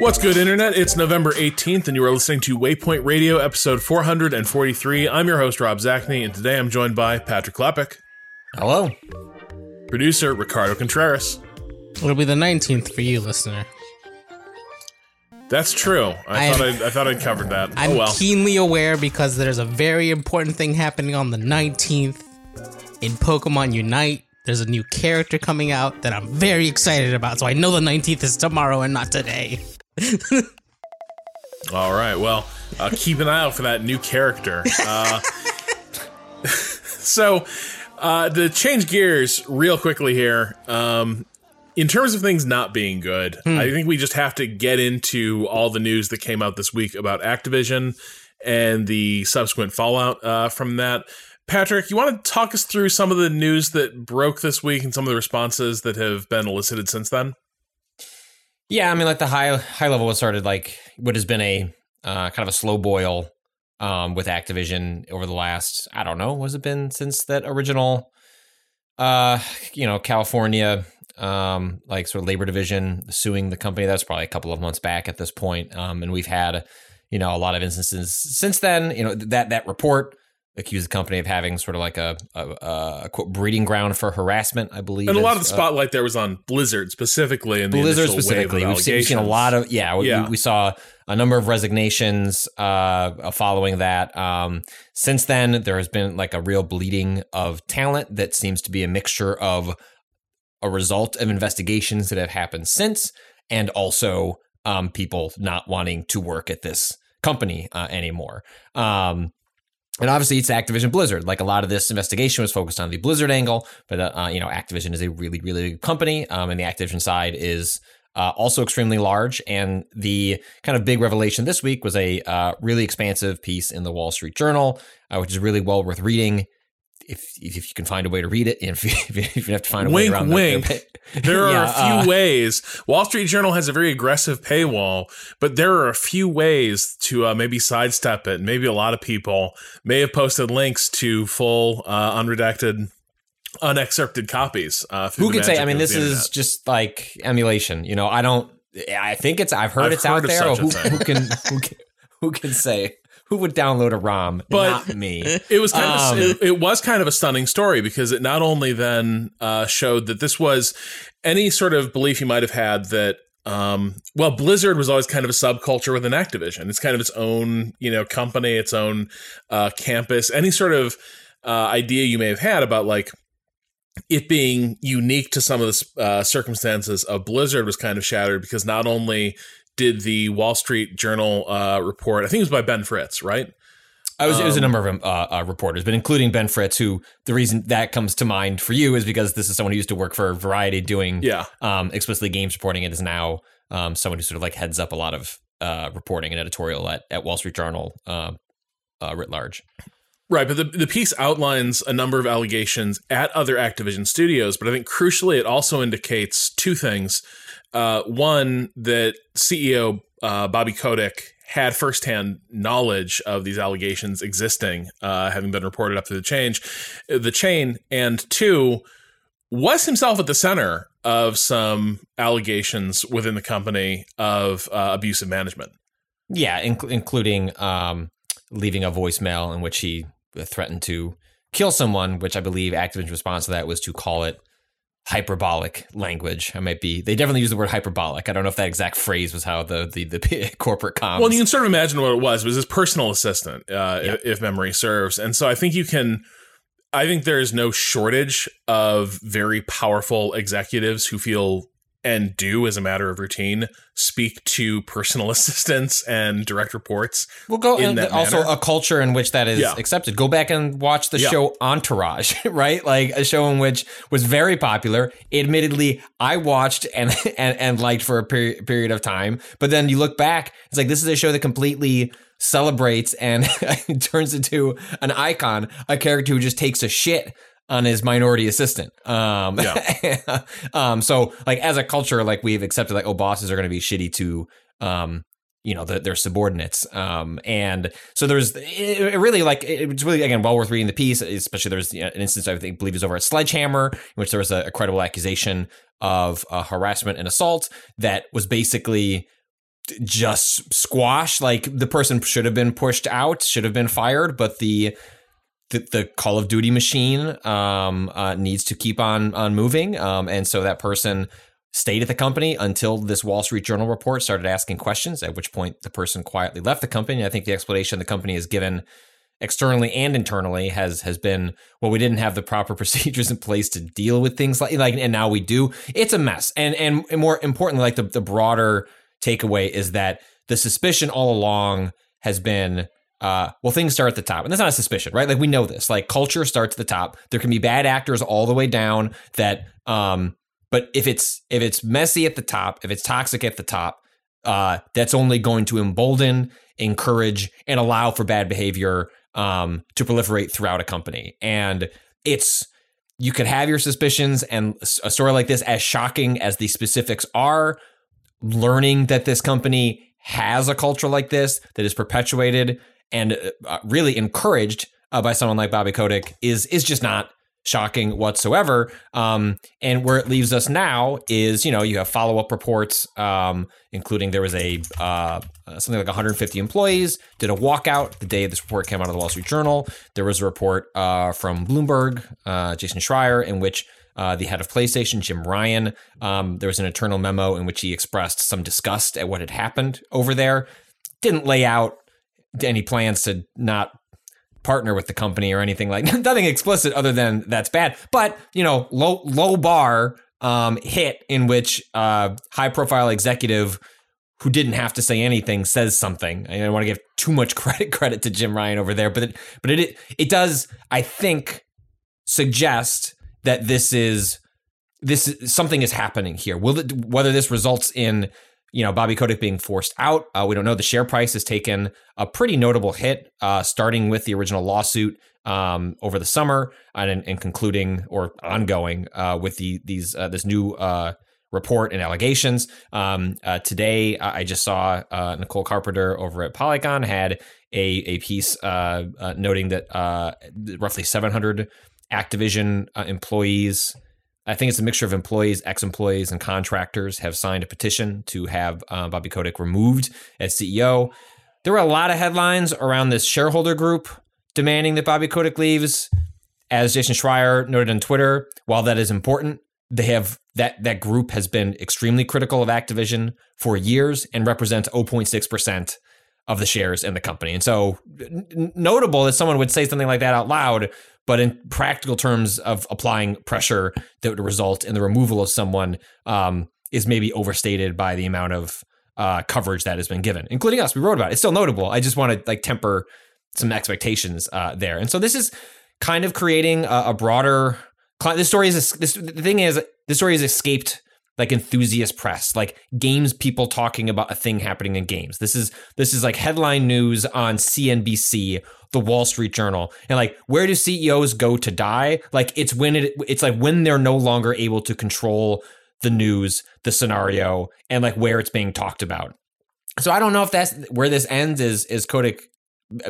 What's good, Internet? It's November 18th, and you are listening to Waypoint Radio, episode 443. I'm your host, Rob Zacny, and today I'm joined by Patrick Klepek, Hello. producer Ricardo Contreras. It'll be the 19th for you, listener. That's true. I, I'm- thought I'd, I thought I'd covered that. I'm oh well. keenly aware because there's a very important thing happening on the 19th in Pokemon Unite. There's a new character coming out that I'm very excited about, so I know the 19th is tomorrow and not today. All right. Well, uh, keep an eye out for that new character. Uh, so, uh, to change gears real quickly here, um, in terms of things not being good, I think we just have to get into all the news that came out this week about Activision and the subsequent fallout uh, from that. Patrick, you want to talk us through some of the news that broke this week and some of the responses that have been elicited since then? Yeah, I mean, like the high high level was started like what has been a uh, kind of a slow boil um, with Activision over the last I don't know, was it been since that original, uh, you know, California um, like sort of labor division suing the company. That's probably a couple of months back at this point, um, and we've had you know a lot of instances since then. You know that that report accused the company of having sort of like a, a, a quote breeding ground for harassment. I believe, And a lot of the uh, spotlight there was on Blizzard specifically, and the Blizzard specifically. of We've seen, we've seen a lot of yeah. We, Yeah. we saw a number of resignations uh, following that. Um, since then, there has been like a real bleeding of talent that seems to be a mixture of a result of investigations that have happened since, and also um, people not wanting to work at this company uh, anymore. Um, and obviously, it's Activision Blizzard. Like a lot of this investigation was focused on the Blizzard angle, but uh, uh, you know, Activision is a really, really big company, um, and the Activision side is uh, also extremely large. And the kind of big revelation this week was a uh, really expansive piece in the Wall Street Journal, uh, which is really well worth reading. If, if you can find a way to read it, if you, if you have to find a Wink, way around wink. the- There are Yeah, a few uh, ways. Wall Street Journal has a very aggressive paywall, but there are a few ways to uh, maybe sidestep it. Maybe a lot of people may have posted links to full, uh, unredacted, unexcerpted copies. Uh, Who could say? I mean, this is internet. just like emulation. You know, I don't. I think it's. I've heard I've it's heard out there. Who, who can? Who can? Who can say? Who would download a ROM? But- not me. It was kind Um, of it, it was kind of a stunning story because it not only then uh, showed that this was any sort of belief you might have had that um, well Blizzard was always kind of a subculture within Activision. It's kind of its own you know company, its own uh, campus. Any sort of uh, idea you may have had about like it being unique to some of the uh, circumstances of Blizzard was kind of shattered because not only did the Wall Street Journal uh, report, I think it was by Ben Fritz, right? I was, it was a Um, number of uh, uh, reporters, but including Ben Fritz, who the reason that comes to mind for you is because this is someone who used to work for Variety doing Yeah. um, explicitly games reporting. It is now um, someone who sort of like heads up a lot of uh, reporting and editorial at, at Wall Street Journal uh, uh, writ large. Right, but the, the piece outlines a number of allegations at other Activision studios, but I think crucially it also indicates two things. Uh, one, that CEO uh, Bobby Kotick had firsthand knowledge of these allegations existing, uh, having been reported up through the change, the chain, and two, was himself at the center of some allegations within the company of uh, abusive management. Yeah, inc- including um, leaving a voicemail in which he threatened to kill someone, which I believe Activision's response to that was to call it hyperbolic language. I might be. They definitely use the word hyperbolic. I don't know if that exact phrase was how the the, the corporate comms. Well, you can sort of imagine what it was. It was his personal assistant, uh, if, if memory serves. And so I think you can. I think there is no shortage of very powerful executives who feel and do as a matter of routine speak to personal assistants and direct reports. We'll go in and that also manner. a culture in which that is Yeah. accepted. Go back and watch the Yeah. show Entourage, right? Like a show in which was very popular. Admittedly, I watched and and, and liked for a period period of time, but then you look back, it's like this is a show that completely celebrates and turns into an icon, a character who just takes a shit on his minority assistant. Um, um, so like as a culture, like we've accepted like, oh, bosses are going to be shitty to, um, you know, the, their subordinates. Um, and so there's it, it really like it- it's really again well worth reading the piece. Especially there's you know, an instance I think believe is over at Sledgehammer, in which there was a, a credible accusation of uh, harassment and assault that was basically just squashed. Like the person should have been pushed out, should have been fired, but the the, the Call of Duty machine um, uh, needs to keep on on moving, um, and so that person stayed at the company until this Wall Street Journal report started asking questions. At which point, the person quietly left the company. I think the explanation the company has given externally and internally has has been well we didn't have the proper procedures in place to deal with things like like and now we do it's a mess and and, and more importantly like the, the broader takeaway is that the suspicion all along has been uh, well, things start at the top, and that's not a suspicion, right? Like we know this. Like culture starts at the top. There can be bad actors all the way down. That, um, but if it's if it's messy at the top, if it's toxic at the top, uh, that's only going to embolden, encourage, and allow for bad behavior um, to proliferate throughout a company. And it's you could have your suspicions, and a story like this, as shocking as the specifics are, learning that this company has a culture like this that is perpetuated and uh, really encouraged uh, by someone like Bobby Kotick is is just not shocking whatsoever. Um, and where it leaves us now is, you know, you have follow up reports, um, including there was a uh, something like 150 employees did a walkout the day this report came out of the Wall Street Journal. There was a report uh, from Bloomberg, uh, Jason Schreier, in which uh, the head of PlayStation, Jim Ryan, um, there was an internal memo in which he expressed some disgust at what had happened over there. Didn't lay out any plans to not partner with the company or anything like nothing explicit other than that's bad. But you know, low low bar um, hit in which uh, high profile executive who didn't have to say anything says something. I don't want to give too much credit credit to Jim Ryan over there, but it, but it it does I think suggest that this is this is, something is happening here. Will it, whether this results in you know Bobby Kotick being forced out, uh, we don't know. The share price has taken a pretty notable hit, uh, starting with the original lawsuit um, over the summer and, and concluding or ongoing uh, with the these uh, this new uh, report and allegations. Um, uh, today, I just saw uh, Nicole Carpenter over at Polygon had a a piece uh, uh, noting that uh, roughly 700 Activision uh, employees. I think it's a mixture of employees, ex-employees, and contractors have signed a petition to have uh, Bobby Kotick removed as CEO. There were a lot of headlines around this shareholder group demanding that Bobby Kotick leaves. As Jason Schreier noted on Twitter, while that is important, they have that that group has been extremely critical of Activision for years and represents 0.6 percent of the shares in the company. And so, n- notable that someone would say something like that out loud, but in practical terms of applying pressure that would result in the removal of someone um, is maybe overstated by the amount of uh, coverage that has been given, including us. We wrote about it. It's still notable. I just want to like temper some expectations uh, there. And so this is kind of creating a, a broader. This story is this. The thing is, this story has escaped like enthusiast press, like games people talking about a thing happening in games. This is this is like headline news on CNBC, the Wall Street Journal, and like where do CEOs go to die? Like it's when it it's like when they're no longer able to control the news, the scenario, and like where it's being talked about. So I don't know if that's where this ends. Is is Kotick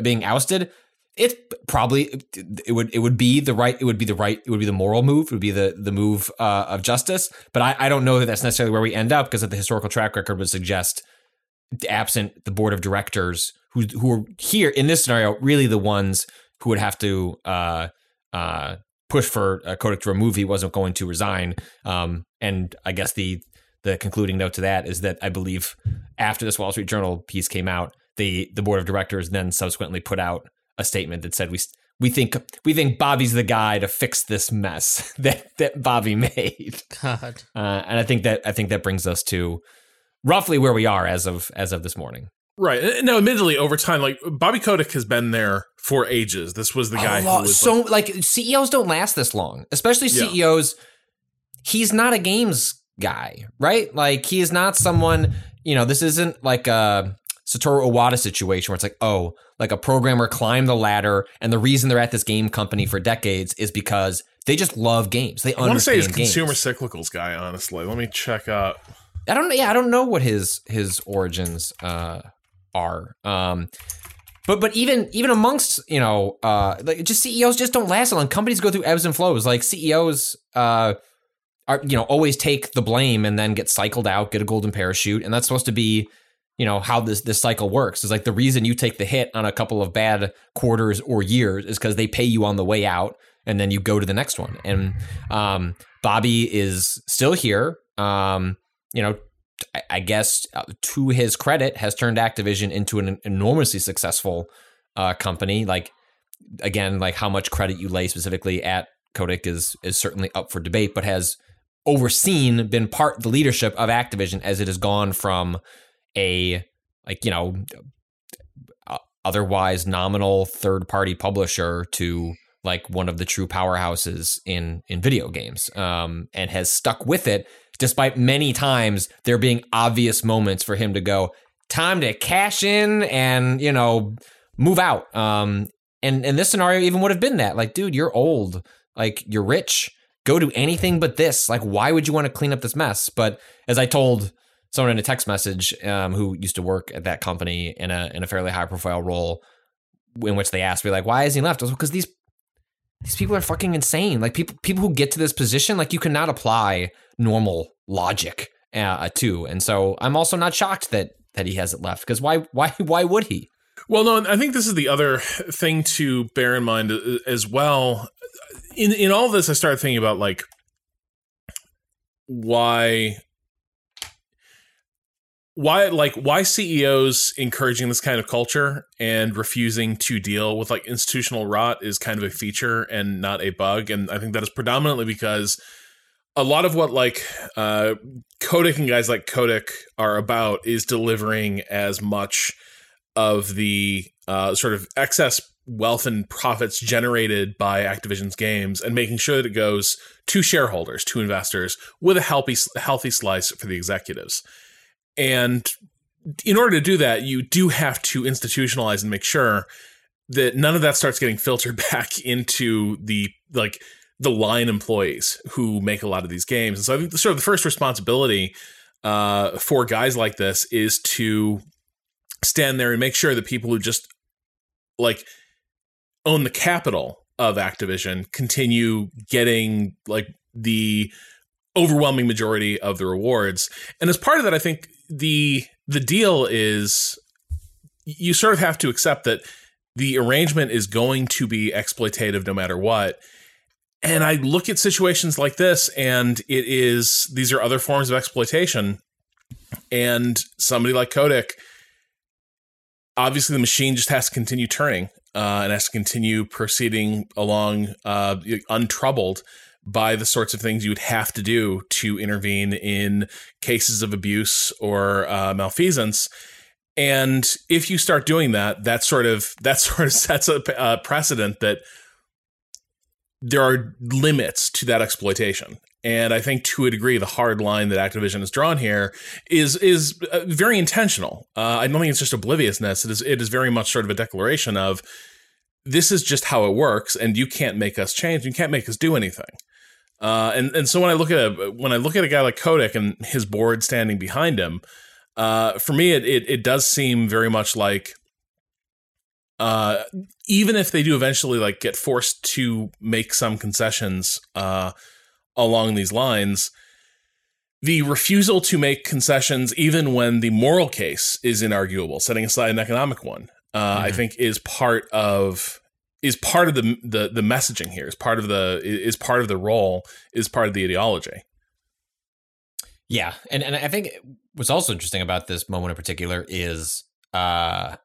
being ousted? It's probably it would it would be the right it would be the right it would be the moral move it would be the the move uh, of justice. But I, I don't know that that's necessarily where we end up because the historical track record would suggest, absent the board of directors who who are here in this scenario, really the ones who would have to uh, uh, push for uh, Kotick to remove, he wasn't going to resign. Um, and I guess the the concluding note to that is that I believe after this Wall Street Journal piece came out, the the board of directors then subsequently put out a statement that said we we think we think Bobby's the guy to fix this mess that that Bobby made. God. Uh, and I think that I think that brings us to roughly where we are as of as of this morning. Right. Now, admittedly, over time, like Bobby Kotick has been there for ages. This was the guy who was so like, like, CEOs don't last this long, especially Yeah. CEOs. He's not a games guy, right? Like he is not someone. You know, this isn't like a Satoru Iwata situation where it's like, oh, like a programmer climbed the ladder, and the reason they're at this game company for decades is because they just love games. They understand games. I want to say he's consumer cyclicals guy. Honestly, let me check out. I don't. Yeah, I don't know what his his origins uh, are. Um, but but even even amongst you know uh, like just CEOs just don't last long. Companies go through ebbs and flows. Like CEOs uh, are you know always take the blame and then get cycled out, get a golden parachute, and that's supposed to be you know how this this cycle works. Is like the reason you take the hit on a couple of bad quarters or years is because they pay you on the way out, and then you go to the next one. And um, Bobby is still here. Um, you know, I- I guess uh, to his credit, has turned Activision into an enormously successful uh, company. Like again, like how much credit you lay specifically at Kotick is is certainly up for debate, but has overseen, been part the leadership of Activision as it has gone from a like you know otherwise nominal third party publisher to like one of the true powerhouses in in video games um and has stuck with it despite many times there being obvious moments for him to go time to cash in and you know move out. Um and and this scenario even would have been that like dude you're old. Like you're rich. Go do anything but this. Like why would you want to clean up this mess? But as i told someone in a text message um, who used to work at that company in a in a fairly high profile role in which they asked me like why has he left? I was because these these people are fucking insane. Like people people who get to this position like you cannot apply normal logic uh, to. And so i'm also not shocked that that he hasn't left because why why why would he? Well, no, I think this is the other thing to bear in mind uh, as well. In in all this, I started thinking about like why why like why CEOs encouraging this kind of culture and refusing to deal with like institutional rot is kind of a feature and not a bug and I think that is predominantly because a lot of what like uh Kotick and guys like Kotick are about is delivering as much of the uh, sort of excess wealth and profits generated by Activision's games and making sure that it goes to shareholders, to investors, with a healthy healthy slice for the executives. And in order to do that, you do have to institutionalize and make sure that none of that starts getting filtered back into the like the line employees who make a lot of these games. And so I think sort of the first responsibility uh, for guys like this is to stand there and make sure that people who just like own the capital of Activision continue getting like the overwhelming majority of the rewards. And as part of that, I think the the deal is you sort of have to accept that the arrangement is going to be exploitative no matter what. And I look at situations like this and it is these are other forms of exploitation. And somebody like Kotick obviously the machine just has to continue turning uh, and has to continue proceeding along uh, untroubled by the sorts of things you would have to do to intervene in cases of abuse or uh, malfeasance. And if you start doing that, that sort of that sort of sets a, precedent that there are limits to that exploitation. And I think to a degree, the hard line that Activision has drawn here is is uh, very intentional. Uh, I don't think it's just obliviousness. It is it is very much sort of a declaration of this is just how it works, and you can't make us change. You can't make us do anything. Uh, and and so when I look at a when I look at a guy like Kotick and his board standing behind him, uh, for me it, it it does seem very much like uh, even if they do eventually like get forced to make some concessions uh, along these lines, the refusal to make concessions, even when the moral case is inarguable, setting aside an economic one, uh, I Mhm. think is part of is part of the the the messaging here. Is part of the is part of the role. Is part of the ideology. Yeah, and and I think what's also interesting about this moment in particular is, uh,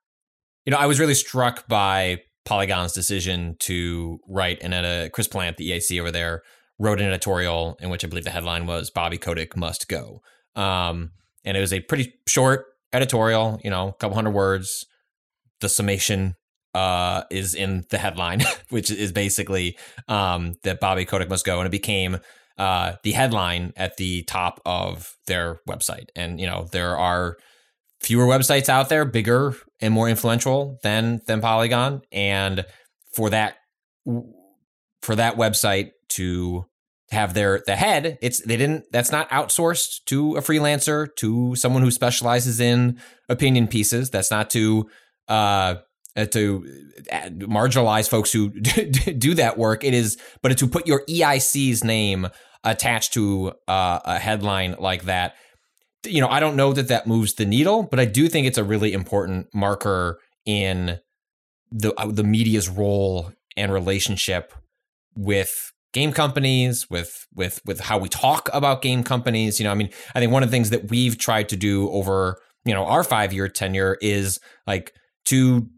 you know, I was really struck by Polygon's decision to write, and at a Chris Plant, the EIC over there, wrote an editorial in which I believe the headline was "Bobby Kotick must go," um, and it was a pretty short editorial, you know, a couple hundred words. The summation uh, is in the headline, which is basically um, that Bobby Kotick must go, and it became uh, the headline at the top of their website. And you know, there are fewer websites out there, bigger and more influential than than Polygon, and for that for that website to have their the head it's they didn't that's not outsourced to a freelancer to someone who specializes in opinion pieces. That's not to uh to marginalize folks who do that work. It is but to put your EIC's name attached to uh, a headline like that you know i don't know that that moves the needle but i do think it's a really important marker in the uh, the media's role and relationship with game companies with with with how we talk about game companies. You know i mean i think one of the things that we've tried to do over you know our 5 year tenure is like to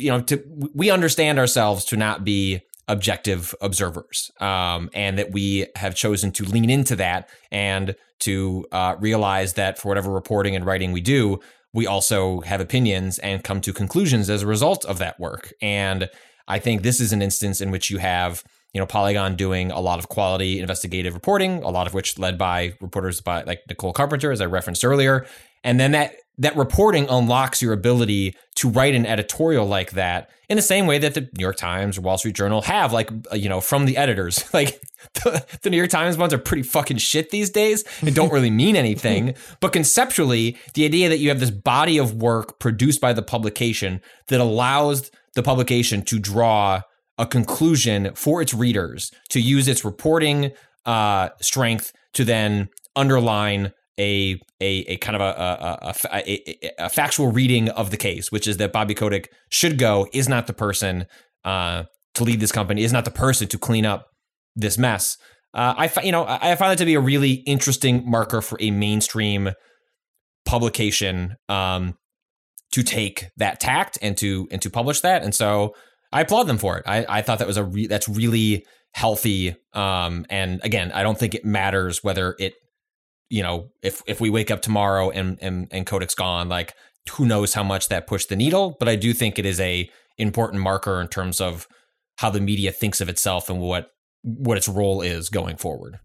you know to we understand ourselves to not be objective observers um, and that we have chosen to lean into that and to uh, realize that for whatever reporting and writing we do we also have opinions and come to conclusions as a result of that work. And i think this is an instance in which you have you know Polygon doing a lot of quality investigative reporting, a lot of which led by reporters by like Nicole Carpenter, as I referenced earlier, and then that that reporting unlocks your ability to write an editorial like that in the same way that the New York Times or Wall Street Journal have, like you know, from the editors. Like the, the New York Times ones are pretty fucking shit these days and don't really mean anything. but conceptually, the idea that you have this body of work produced by the publication that allows the publication to draw a conclusion for its readers to use its reporting uh, strength to then underline a a, a kind of a a, a, a, factual reading of the case, which is that Bobby Kotick should go, is not the person uh, to lead this company, is not the person to clean up this mess. Uh, I you know I find that to be a really interesting marker for a mainstream publication um, to take that tact and to and to publish that, and so I applaud them for it. I, I thought that was a re- that's really healthy. Um, and again, I don't think it matters whether it, you know, if if we wake up tomorrow and and and Kotick's gone, like who knows how much that pushed the needle. But I do think it is a important marker in terms of how the media thinks of itself and what what its role is going forward.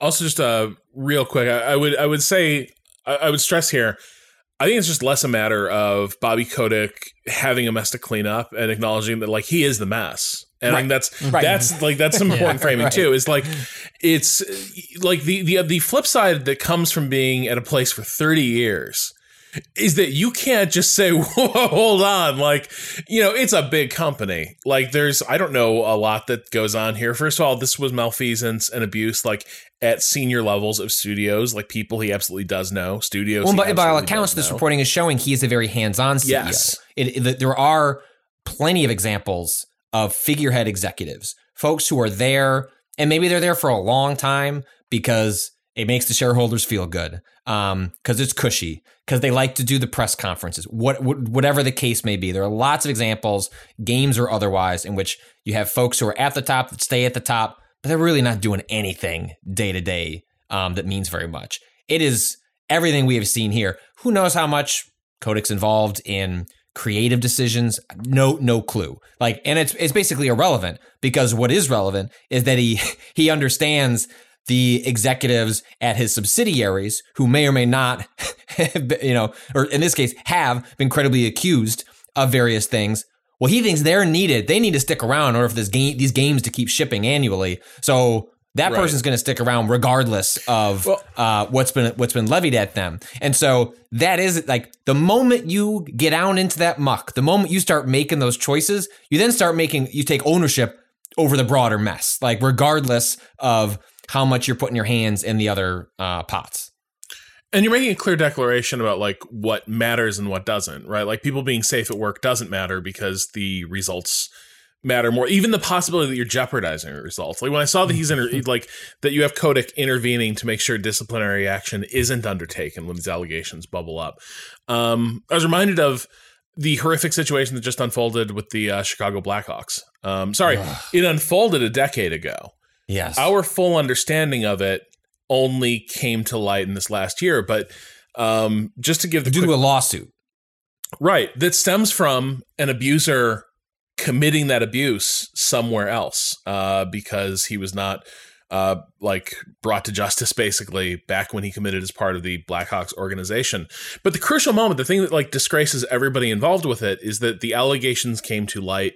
Also, just uh, real quick, I, I would I would say I, I would stress here I think it's just less a matter of Bobby Kotick having a mess to clean up and acknowledging that like he is the mess. And right. I think that's right. that's like that's some important yeah, framing right. too. Is like it's like the the the flip side that comes from being at a place for 30 years is that you can't just say, Whoa, hold on. Like, you know, it's a big company. Like, there's, I don't know a lot that goes on here. First of all, this was malfeasance and abuse, like at senior levels of studios, like people he absolutely does know, studios. Well, by, by all accounts, this know. reporting is showing he is a very hands on CEO. Yes. It, it, there are plenty of examples of figurehead executives, folks who are there, and maybe they're there for a long time because it makes the shareholders feel good because um, it's cushy because they like to do the press conferences what, whatever the case may be. There are lots of examples games or otherwise in which you have folks who are at the top that stay at the top but they're really not doing anything day to day that means very much. It is everything we have seen here. Who knows how much Kotick's involved in creative decisions no no clue like and it's it's basically irrelevant because what is relevant is that he he understands the executives at his subsidiaries who may or may not, you know, or in this case, have been credibly accused of various things. Well, he thinks they're needed. They need to stick around in order for this game, these games to keep shipping annually. So that right. person's going to stick around regardless of well, uh, what's been what's been levied at them. And so that is like the moment you get down into that muck, the moment you start making those choices, you then start making you take ownership over the broader mess. Like regardless of how much you're putting your hands in the other uh, pots. And you're making a clear declaration about like what matters and what doesn't, right? Like people being safe at work doesn't matter because the results matter more. Even the possibility that you're jeopardizing results. Like when I saw that he's inter- like that you have Kotick intervening to make sure disciplinary action isn't undertaken when these allegations bubble up. Um, I was reminded of the horrific situation that just unfolded with the uh, Chicago Blackhawks. Um, sorry, it unfolded a decade ago. Yes. Our full understanding of it only came to light in this last year, but um, just to give the due quick- to a lawsuit. Right. That stems from an abuser committing that abuse somewhere else uh, because he was not uh, like brought to justice basically back when he committed as part of the Blackhawks organization. But the crucial moment, the thing that like disgraces everybody involved with it is that the allegations came to light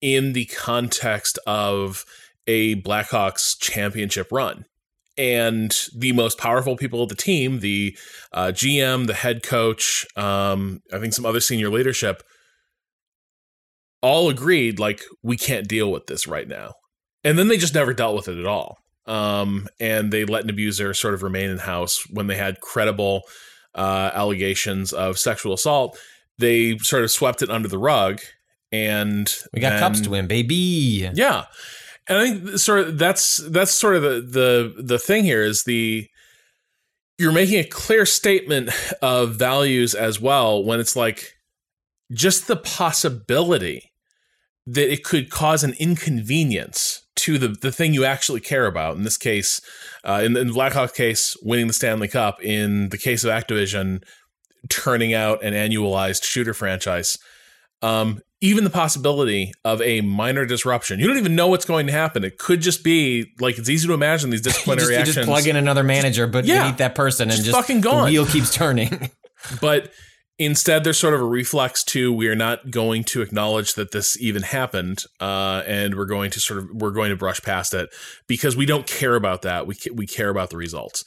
in the context of a Blackhawks championship run. And the most powerful people of the team, the uh, GM, the head coach, um, I think some other senior leadership, all agreed like we can't deal with this right now. And then they just never dealt with it at all. Um, and they let an abuser sort of remain in house when they had credible uh, allegations of sexual assault. They sort of swept it under the rug, and We got then- cups to win, baby. yeah, and I think sort of that's that's sort of the the the thing here is the you're making a clear statement of values as well when it's like just the possibility that it could cause an inconvenience to the the thing you actually care about. In this case, uh, in, in the Blackhawk case, winning the Stanley Cup. In the case of Activision, turning out an annualized shooter franchise. Um, even the possibility of a minor disruption. You don't even know what's going to happen. It could just be like it's easy to imagine these You disciplinary just, you actions. just plug in another manager, but Yeah. beneath that person, and Just just fucking the gone. wheel keeps turning. but instead there's sort of a reflex to we are not going to acknowledge that this even happened uh, and we're going to sort of we're going to brush past it because we don't care about that. We we care about the results.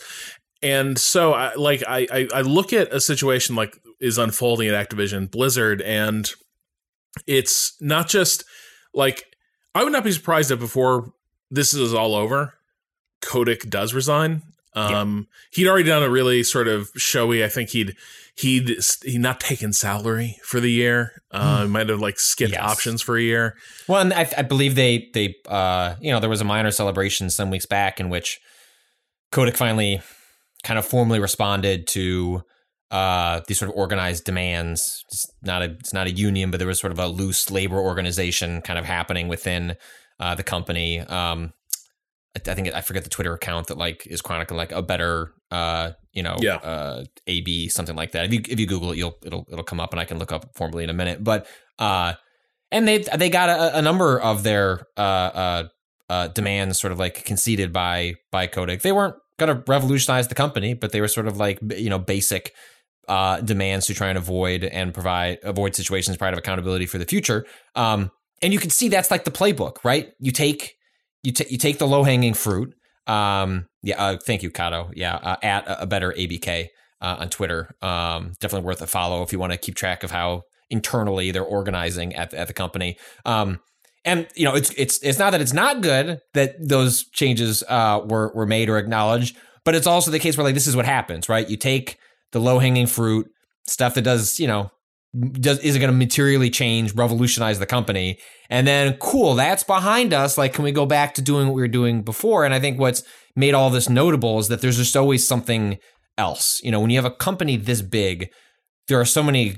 And so I, like I, I I look at a situation like is unfolding at Activision Blizzard and it's not just like I would not be surprised if before this is all over Kotick does resign. Um he'd already done a really sort of showy I think he'd he'd he not taken salary for the year. Uh, he might have like skipped Yes. options for a year. Well, and I, I believe they they uh you know there was a minor celebration some weeks back in which Kotick finally kind of formally responded to uh these sort of organized demands. It's not a it's not a union, but there was sort of a loose labor organization kind of happening within uh, the company. Um, I, I think I forget the Twitter account that like is chronicling like a better uh you know Yeah. uh AB something like that. If you if you Google it, you'll it'll it'll come up, and I can look up formally in a minute. But uh and they they got a, a number of their uh, uh, uh, demands sort of like conceded by by Kotick. They weren't going to revolutionize the company, but they were sort of like you know basic uh, demands to try and avoid and provide avoid situations, provide accountability for the future. Um, and you can see that's like the playbook, right? You take you take you take the low hanging fruit. Um, yeah, uh, thank you, Cado. Yeah, uh, at a, better ABK uh, on Twitter. Um, definitely worth a follow if you want to keep track of how internally they're organizing at the, at the company. Um, and you know, it's it's it's not that it's not good that those changes uh, were were made or acknowledged, but it's also the case where like this is what happens, right? You take the low hanging fruit stuff that does you know does is it going to materially change, revolutionize the company, and then cool, that's behind us. Like, can we go back to doing what we were doing before? And I think what's made all this notable is that there's just always something else. You know, when you have a company this big, there are so many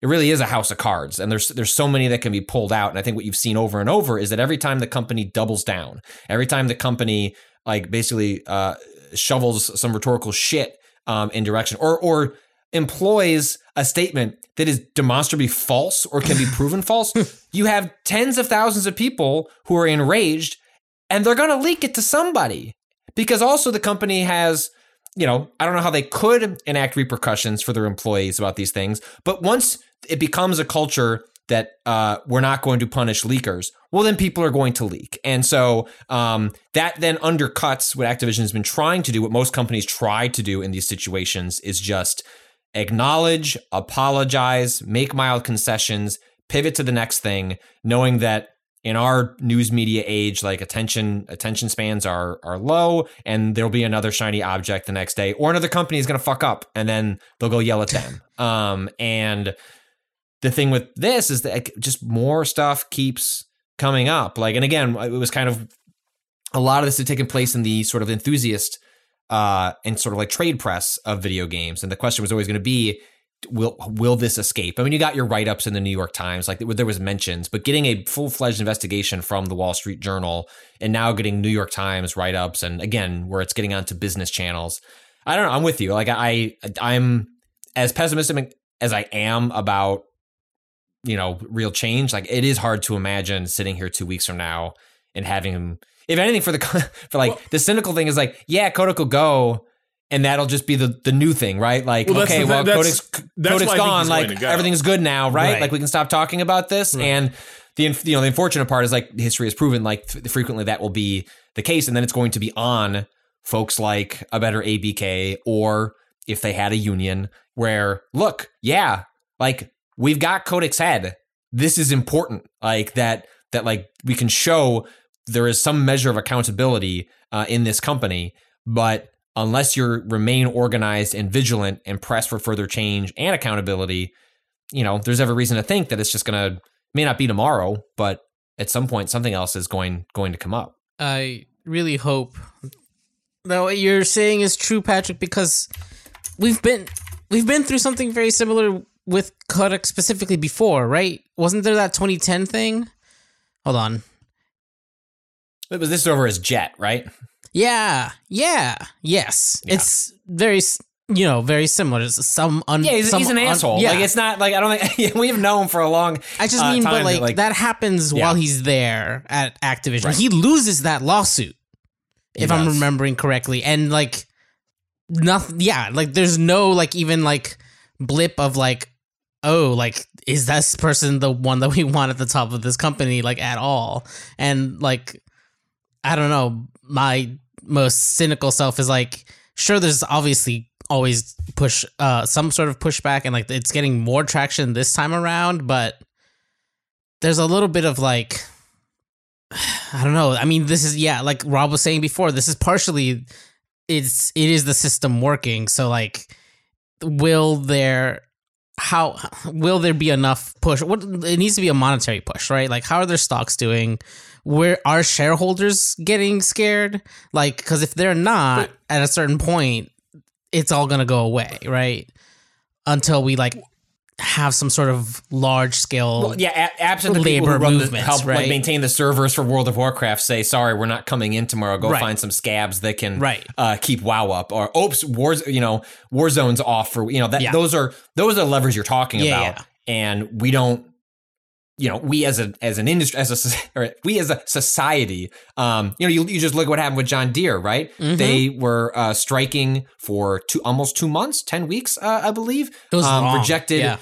it really is a house of cards and there's there's so many that can be pulled out and i think what you've seen over and over is that every time the company doubles down every time the company like basically uh, shovels some rhetorical shit um, in direction or or employs a statement that is demonstrably false or can be proven false you have tens of thousands of people who are enraged and they're going to leak it to somebody because also the company has you know, I don't know how they could enact repercussions for their employees about these things, but once it becomes a culture that uh, we're not going to punish leakers, well, then people are going to leak. And so um, that then undercuts what Activision has been trying to do, what most companies try to do in these situations is just acknowledge, apologize, make mild concessions, pivot to the next thing, knowing that in our news media age, like attention attention spans are are low, and there'll be another shiny object the next day, or another company is going to fuck up, and then they'll go yell at them. um, and the thing with this is that just more stuff keeps coming up. Like, and again, it was kind of a lot of this had taken place in the sort of enthusiast uh, and sort of like trade press of video games, and the question was always going to be will will this escape? I mean, you got your write ups in the New York Times, like there was mentions, but getting a full fledged investigation from the Wall Street Journal, and now getting New York Times write ups, and again, where it's getting onto business channels. I don't know. I'm with you. Like I, I'm as pessimistic as I am about you know real change. Like it is hard to imagine sitting here two weeks from now and having. If anything, for the for like well, the cynical thing is like, yeah, Kotick will go and that'll just be the the new thing, right? Like, well, okay, well, that's, that's Kotick's gone, like go. everything's good now, right? right? Like we can stop talking about this. Right. And the you know the unfortunate part is like history has proven like frequently that will be the case, and then it's going to be on folks like a better ABK or if they had a union where look, yeah, like we've got Kotick's head. This is important, like that that like we can show there is some measure of accountability uh, in this company, but unless you remain organized and vigilant and press for further change and accountability, you know, there's every reason to think that it's just going to may not be tomorrow, but at some point something else is going going to come up. I really hope that what you're saying is true, Patrick, because we've been we've been through something very similar with Kotick specifically before, right? Wasn't there that 2010 thing? Hold on. It was this over his Jet, right? Yeah, yeah, yes. Yeah. It's very, you know, very similar. It's some un- yeah, he's, some he's an un- asshole. Yeah. Like it's not like I don't think we've known for a long. I just uh, mean, but like, that, like, that happens yeah. while he's there at Activision. Right. He loses that lawsuit, he if does. I'm remembering correctly, and like nothing. Yeah, like there's no like even like blip of like oh like is this person the one that we want at the top of this company like at all and like i don't know my most cynical self is like, sure, there's obviously always push uh some sort of pushback and like it's getting more traction this time around, but there's a little bit of like I don't know. I mean, this is yeah, like Rob was saying before, this is partially it's it is the system working. So like will there how will there be enough push? What it needs to be a monetary push, right? Like how are their stocks doing? Where are shareholders getting scared? Like, because if they're not but, at a certain point, it's all gonna go away, right? Until we like have some sort of large scale, well, yeah, a- absent the labor people who help right? like, maintain the servers for World of Warcraft. Say, sorry, we're not coming in tomorrow. Go right. find some scabs that can right. uh, keep WoW up, or oops, wars. You know, Warzone's off for you know that. Yeah. Those are those are levers you're talking yeah, about, yeah. and we don't you know, we as a as an industry, as a or we as a society, um, you know, you, you just look at what happened with John Deere, right? Mm-hmm. They were uh, striking for two almost two months, ten weeks, uh, I believe. Um, rejected, yeah.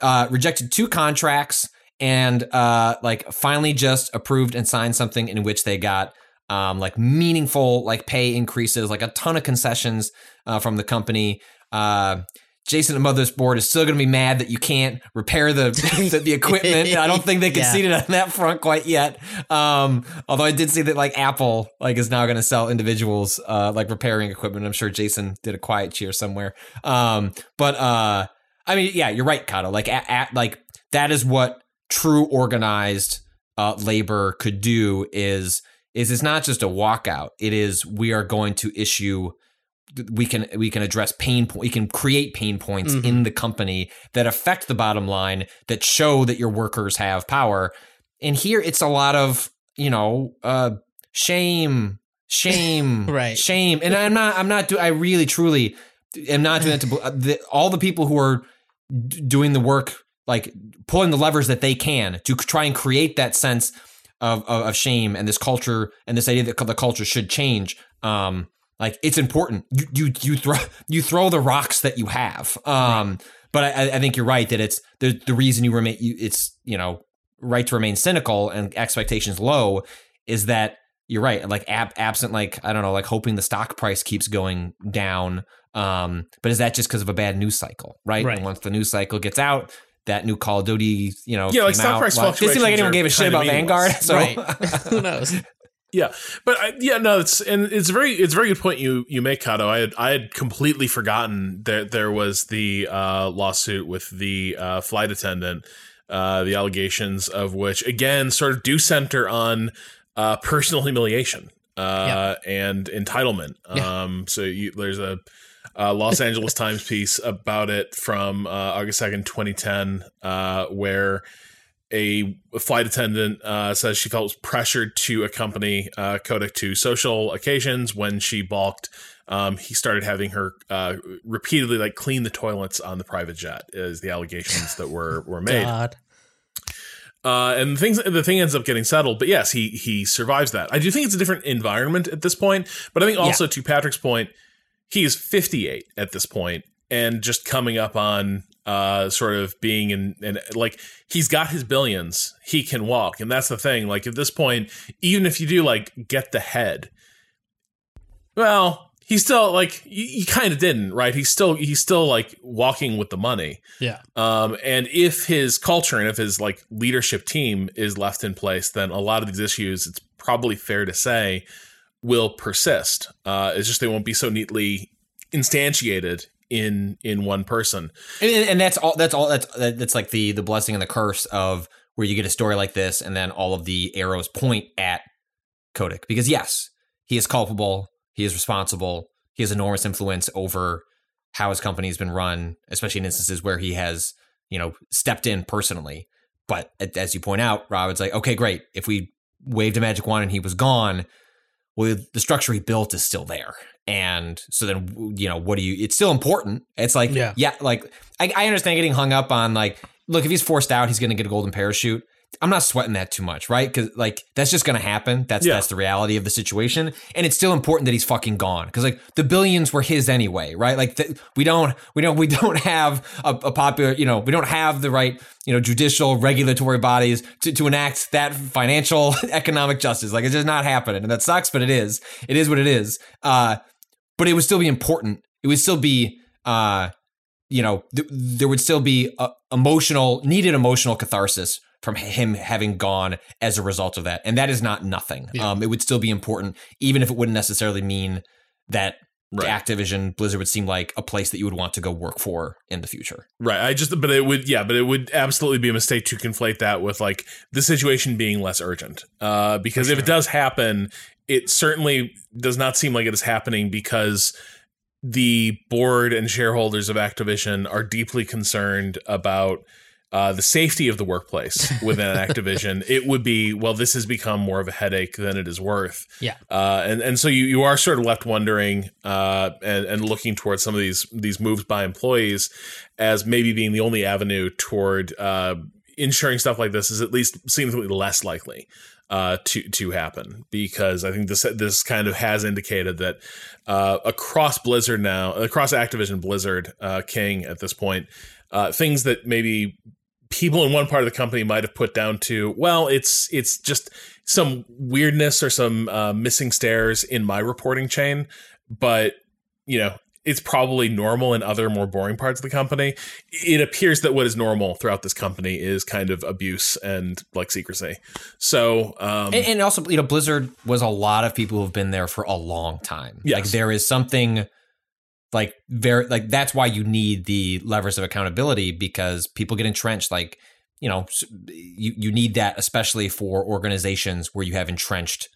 uh, rejected two contracts, and uh, like finally just approved and signed something in which they got um, like meaningful like pay increases, like a ton of concessions uh, from the company. Uh, Jason at Motherboard is still going to be mad that you can't repair the the, the equipment. I don't think they conceded yeah. on that front quite yet. Um, although I did see that like Apple like is now going to sell individuals uh, like repairing equipment. I'm sure Jason did a quiet cheer somewhere. Um, but uh, I mean, yeah, you're right, Cado. Like at, at like that is what true organized uh, labor could do. Is is it's not just a walkout. It is we are going to issue we can we can address pain point we can create pain points mm-hmm. in the company that affect the bottom line that show that your workers have power. And here it's a lot of you know uh shame shame right. shame. And i'm not i'm not do i really truly am not doing that to the, all the people who are d- doing the work like pulling the levers that they can to try and create that sense of, of, of shame and this culture and this idea that the culture should change. Um like it's important. You you you throw you throw the rocks that you have. Um, right. but I, I think you're right that it's the the reason you remain you it's you know right to remain cynical and expectations low is that you're right. Like ab- absent like I don't know like hoping the stock price keeps going down. Um, but is that just because of a bad news cycle, right? right? And once the news cycle gets out, that new Call of Duty, you know, Yeah, like stock out. price Well, it didn't seem like anyone gave a shit about Vanguard. So right. Who knows? Yeah, but I, yeah, no, it's and it's a very it's a very good point you you make, Cado. I had I had completely forgotten that there was the uh, lawsuit with the uh, flight attendant, uh, the allegations of which again sort of do center on uh, personal humiliation uh, and entitlement. Yeah. Um, so you, there's a. Uh, Los Angeles Times piece about it from uh, August 2nd, 2010, uh, where a flight attendant uh, says she felt pressured to accompany uh, Kotick to social occasions. When she balked, um, he started having her uh, repeatedly like clean the toilets on the private jet. Is the allegations that were were made. Uh, and things the thing ends up getting settled. But yes, he he survives that. I do think it's a different environment at this point. But I think also to Patrick's point, he is 58 at this point and just coming up on uh sort of being in and like he's got his billions. He can walk. And that's the thing. Like at this point even if you do like get the head well he's still like he, he kind of didn't right? He's still he's still like walking with the money. Yeah. um and if his culture and if his like leadership team is left in place then a lot of these issues it's probably fair to say will persist. Uh it's just they won't be so neatly instantiated in in one person and, and that's all. That's all. That's that's like the the blessing and the curse of where you get a story like this, and then all of the arrows point at Kotick because yes, he is culpable. He is responsible. He has enormous influence over how his company has been run, especially in instances where he has you know stepped in personally. But as you point out, Rob, it's like okay, great. If we waved a magic wand and he was gone, well, the structure he built is still there. And so then, you know, what do you, it's still important. It's like, Yeah. yeah, like I, I understand getting hung up on like, look, if he's forced out, he's going to get a golden parachute. I'm not sweating that too much, right? Because like that's just going to happen. That's Yeah. that's the reality of the situation, and it's still important that he's fucking gone because like the billions were his anyway, right? Like th- we don't we don't we don't have a, a popular, you know, we don't have the right you know judicial regulatory bodies to, to enact that financial economic justice. Like it's just not happening, and that sucks, but it is. It is what it is. Uh, but it would still be important. It would still be uh, you know, th- there would still be a emotional, needed emotional catharsis from him having gone as a result of that, and that is not nothing. Yeah. Um, it would still be important, even if it wouldn't necessarily mean that Right. Activision Blizzard would seem like a place that you would want to go work for in the future. Right. I just, but it would, yeah, but it would absolutely be a mistake to conflate that with like the situation being less urgent. Uh, because if it does happen, it certainly does not seem like it is happening because the board and shareholders of Activision are deeply concerned about uh, the safety of the workplace within Activision. It would be, well, this has become more of a headache than it is worth. Yeah. Uh, and and so you, you are sort of left wondering uh, and, and looking towards some of these these moves by employees as maybe being the only avenue toward uh, ensuring stuff like this is at least seemingly less likely uh, to to happen because I think this this kind of has indicated that uh, across Blizzard now across Activision Blizzard uh, King at this point uh, things that maybe people in one part of the company might have put down to well it's it's just some weirdness or some uh, missing stairs in my reporting chain but you know it's probably normal in other more boring parts of the company it appears that what is normal throughout this company is kind of abuse and like secrecy so um And, and also, you know, Blizzard was a lot of people who've been there for a long time. Yes. Like there is something like very like that's why you need the levers of accountability because people get entrenched. Like you know, you you need that especially for organizations where you have entrenched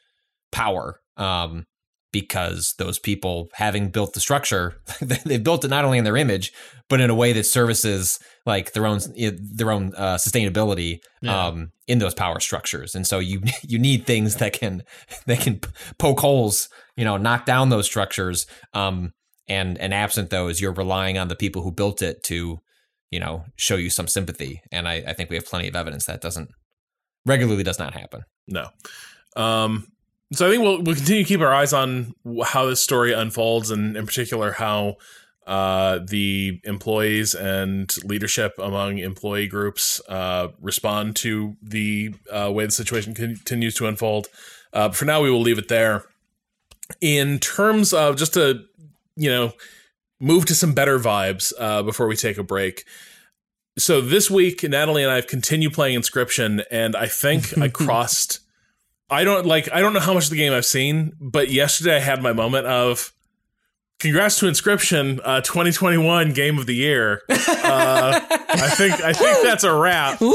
power. Um, because those people, having built the structure, they've built it not only in their image, but in a way that services like their own their own uh, sustainability Yeah. um, in those power structures. And so you you need things that can that can poke holes, you know, knock down those structures. Um, and and absent those, you're relying on the people who built it to, you know, show you some sympathy. And I, I think we have plenty of evidence that doesn't regularly does not happen. No. Um, so I think we'll we'll continue to keep our eyes on how this story unfolds, and in particular how uh, the employees and leadership among employee groups uh, respond to the uh, way the situation continues to unfold. Uh, for now, we will leave it there. In terms of just to you know move to some better vibes uh, before we take a break. so this week, Natalie and I have continued playing Inscription, and I think I crossed. I don't like. I don't know how much of the game I've seen, but yesterday I had my moment of. Congrats to Inscription, uh, 2021 Game of the Year. Uh, I think I think that's a wrap. Woo!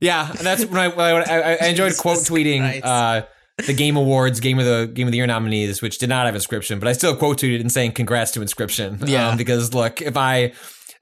Yeah, that's when I, when I, I I enjoyed quote tweeting uh, the Game Awards, Game of the Game of the Year nominees, which did not have Inscription, but I still quote tweeted and saying congrats to Inscription. Yeah. um, because look, if I uh,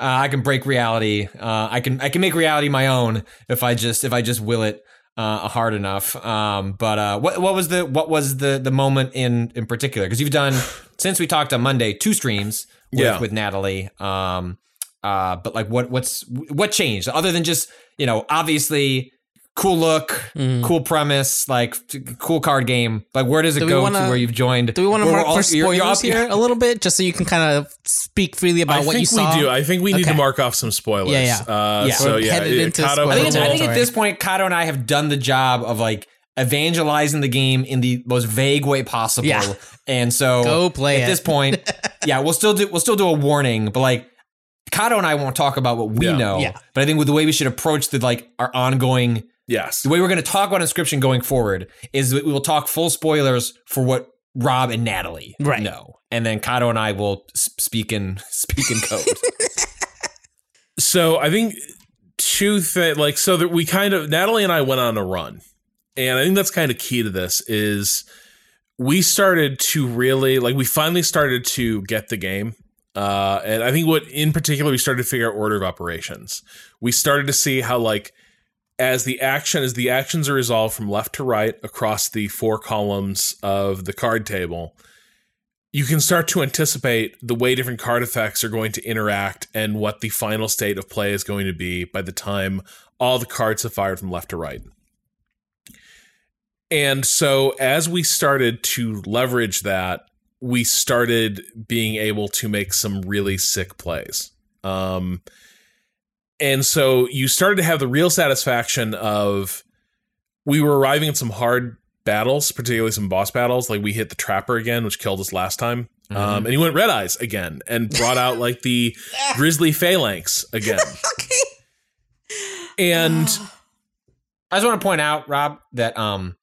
I can break reality, uh, I can I can make reality my own if I just if I just will it uh, hard enough. Um, but uh, what what was the what was the the moment in in particular? Because you've done since we talked on Monday two streams with, Yeah. with Natalie. Um, uh, but like what what's what changed other than just you know obviously cool look, Mm. cool premise, like t- cool card game. Like where does it Do go wanna- to where you've joined? Do we want to mark we're all- for you're- spoilers you're up- here a little bit, just so you can kind of speak freely about I what think you saw? we do. I think we need Okay. to mark off some spoilers. Yeah, yeah. Uh, Yeah. So We're yeah, headed yeah, into Cado, I think, spoilers. I think at this point, Cado and I have done the job of like evangelizing the game in the most vague way possible. Yeah. And so Go play at it. this point, yeah, we'll still do we'll still do a warning, but like Cado and I won't talk about what we Yeah. know. Yeah. But I think with the way we should approach the like our ongoing yes. the way we're going to talk about inscription going forward is that we will talk full spoilers for what Rob and Natalie Right. know, and then Cado and I will speak in speak in code. So I think two things, like, so that we kind of, Natalie and I went on a run. And I think that's kind of key to this is we started to really, like, we finally started to get the game. Uh, and I think what in particular, we started to figure out order of operations. We started to see how, like, as the action, as the actions are resolved from left to right across the four columns of the card table, you can start to anticipate the way different card effects are going to interact and what the final state of play is going to be by the time all the cards have fired from left to right. And so as we started to leverage that, we started being able to make some really sick plays. Um, and so you started to have the real satisfaction of we were arriving at some hard battles, particularly some boss battles. Like we hit the trapper again, which killed us last time. Um, and he went red eyes again and brought out like the grizzly phalanx again. And I just want to point out, Rob, that um,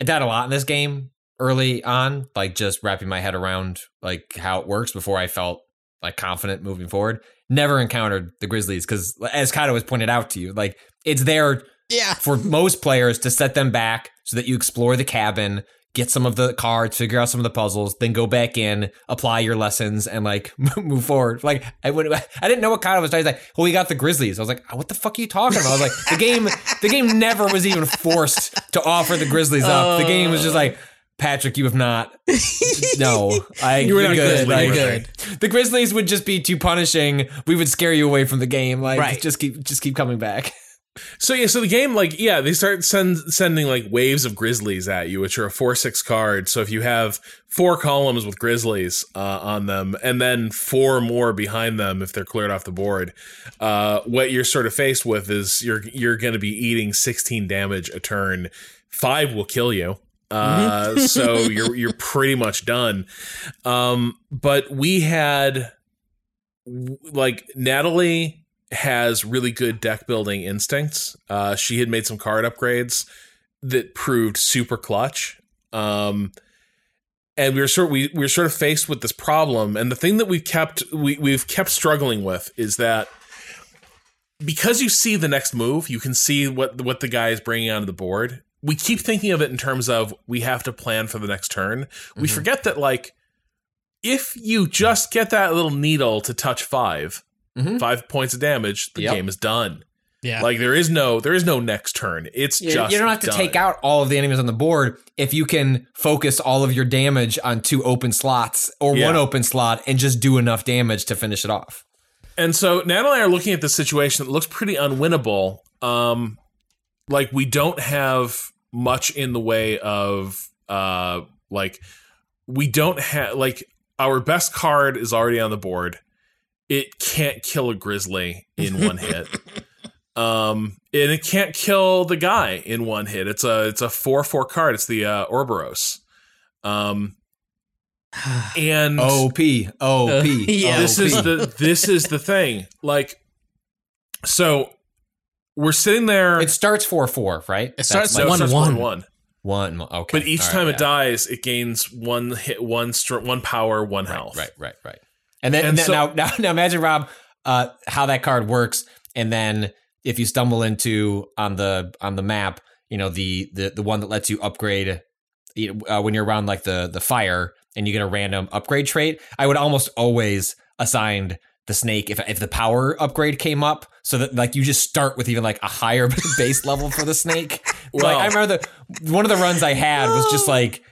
I died a lot in this game early on, like just wrapping my head around like how it works before I felt like confident moving forward. Never encountered the Grizzlies because, as Cado has pointed out to you, like it's there Yeah. for most players to set them back so that you explore the cabin, get some of the cards, figure out some of the puzzles, then go back in, apply your lessons, and like move forward. Like I would, I didn't know what Kyle was talking. He's like, "Well, we got the Grizzlies." I was like, uh, "What the fuck are you talking about?" I was like, "The game, the game never was even forced to offer the Grizzlies up. The game was just like." Patrick, you have not. No, I. You were you're not good. good. Like, You were good. The Grizzlies would just be too punishing. We would scare you away from the game. Like, Right. just keep, just keep coming back. So yeah, so the game like yeah, they start send sending like waves of grizzlies at you, which are a four six card. So if you have four columns with grizzlies uh, on them, and then four more behind them if they're cleared off the board, uh, what you're sort of faced with is you're you're going to be eating sixteen damage a turn. Five will kill you. Uh, so you're you're pretty much done. Um, but we had like Natalie has really good deck building instincts. Uh, she had made some card upgrades that proved super clutch. Um, and we were sort we, we were sort of faced with this problem. And the thing that we've kept we, we've kept struggling with is that because you see the next move, you can see what what the guy is bringing onto the board. We keep thinking of it in terms of we have to plan for the next turn. We Mhm. forget that like if you just get that little needle to touch 5 Mhm. five points of damage, the Yep. game is done. Yeah. Like there is no there is no next turn. It's You, just you don't have to done. take out all of the enemies on the board if you can focus all of your damage on two open slots or Yeah. one open slot and just do enough damage to finish it off. And so Natalie and I are looking at this situation that looks pretty unwinnable. Um, like we don't have much in the way of uh, like we don't have like our best card is already on the board. It can't kill a grizzly in one hit. Um, and it can't kill the guy in one hit. It's a it's a four four card. It's the uh, Ouroboros. Um, and OP, OP. Uh, yeah. this is the this is the thing like So we're sitting there. It starts four four, right? It starts no, it one, starts one. one. one. Okay, But each All right, time yeah. it dies, it gains one hit, one str- one power, one health. Right, right, right. And then, And and then so- now, now, now, imagine Rob, uh, how that card works, and then if you stumble into on the on the map, you know the the the one that lets you upgrade uh, when you're around like the the fire, and you get a random upgrade trait. I would almost always assign the snake if if the power upgrade came up, so that like you just start with even like a higher base level for the snake. Well- like I remember the one of the runs I had was just like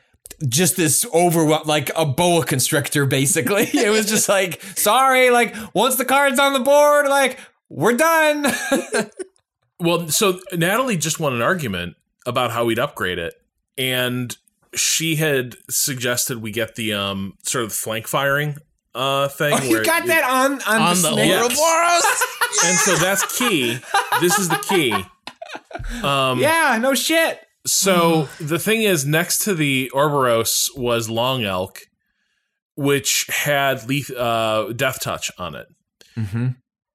just this over like a boa constrictor basically. It was just like sorry like once the card's on the board like we're done. Well, so Natalie just won an argument about how we'd upgrade it, and she had suggested we get the um sort of flank firing uh thing. oh, you got that on on, On the, the snake? Ouroboros? and so that's key. This is the key. Um, yeah no shit So the thing is, next to the Ouroboros was Long Elk, which had leth- uh, Death Touch on it, mm-hmm.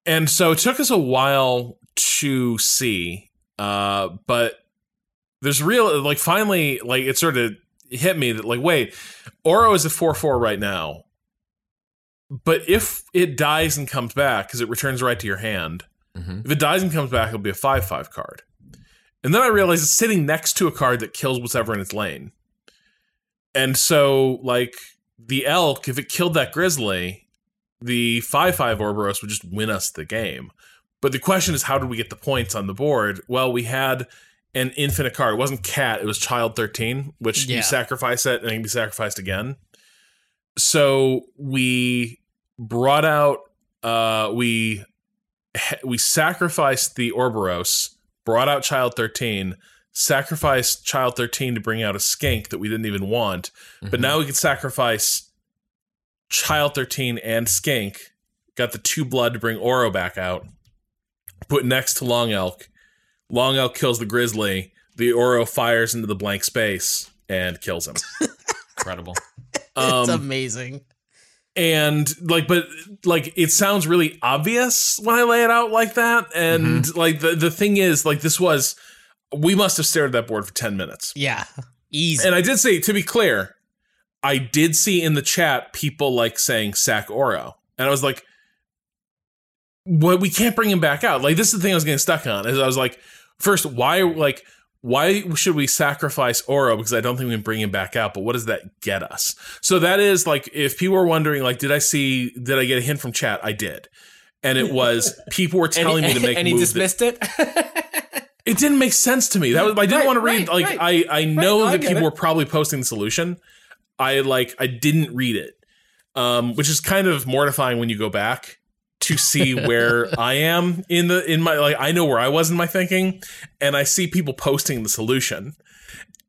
and so it took us a while to see. Uh, but there's real like finally like it sort of hit me that like wait, Oro is a four four right now, but if it dies and comes back because it returns right to your hand, Mhm. if it dies and comes back, it'll be a five five card. And then I realized it's sitting next to a card that kills whatever in its lane. And so, like the elk, if it killed that grizzly, the five five Ouroboros would just win us the game. But the question is, how did we get the points on the board? Well, we had an infinite card. It wasn't cat; it was child thirteen, which Yeah. you sacrifice it and it can be sacrificed again. So we brought out, uh, we we sacrificed the Ouroboros, brought out Child 13, sacrificed Child 13 to bring out a skink that we didn't even want, but Mhm. now we can sacrifice Child 13 and skink, got the two blood to bring Oro back out, put next to Long Elk. Long Elk kills the grizzly, the Oro fires into the blank space and kills him. incredible it's Um, amazing. And like but like it sounds really obvious when i lay it out like that. And mm-hmm. like the, the thing is like this was we must have stared at that board for 10 minutes. Yeah. Easy. and i did say to be clear i did see in the chat people like saying sack oro. And i was like what we can't bring him back out. Like this is the thing i was getting stuck on is i was like first why like why should we sacrifice Oro? Because I don't think we can bring him back out. But what does that get us? So that is like, if people were wondering, like, did I see, did I get a hint from chat? I did. And it was people were telling he, me to make and he moves. that- dismissed it it didn't make sense to me. That was I didn't Right, want to read. right, like right. I I know no, I that get people it. were probably posting the solution. I like I didn't read it, um, which is kind of mortifying when you go back to see where I am in the in my like I know where I was in my thinking, and I see people posting the solution,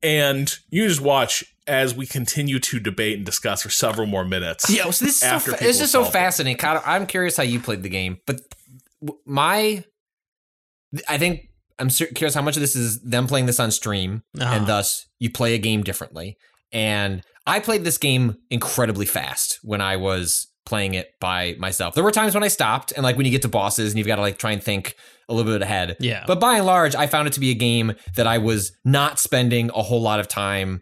and you just watch as we continue to debate and discuss for several more minutes. Yeah, so this is so fa- this is so solve it. fascinating. Kyle, I'm curious how you played the game, but my, I think I'm curious how much of this is them playing this on stream, Uh-huh. and thus you play a game differently. And I played this game incredibly fast when I was playing it by myself. There were times when I stopped, and like when you get to bosses and you've got to like try and think a little bit ahead. Yeah. But by and large, I found it to be a game that I was not spending a whole lot of time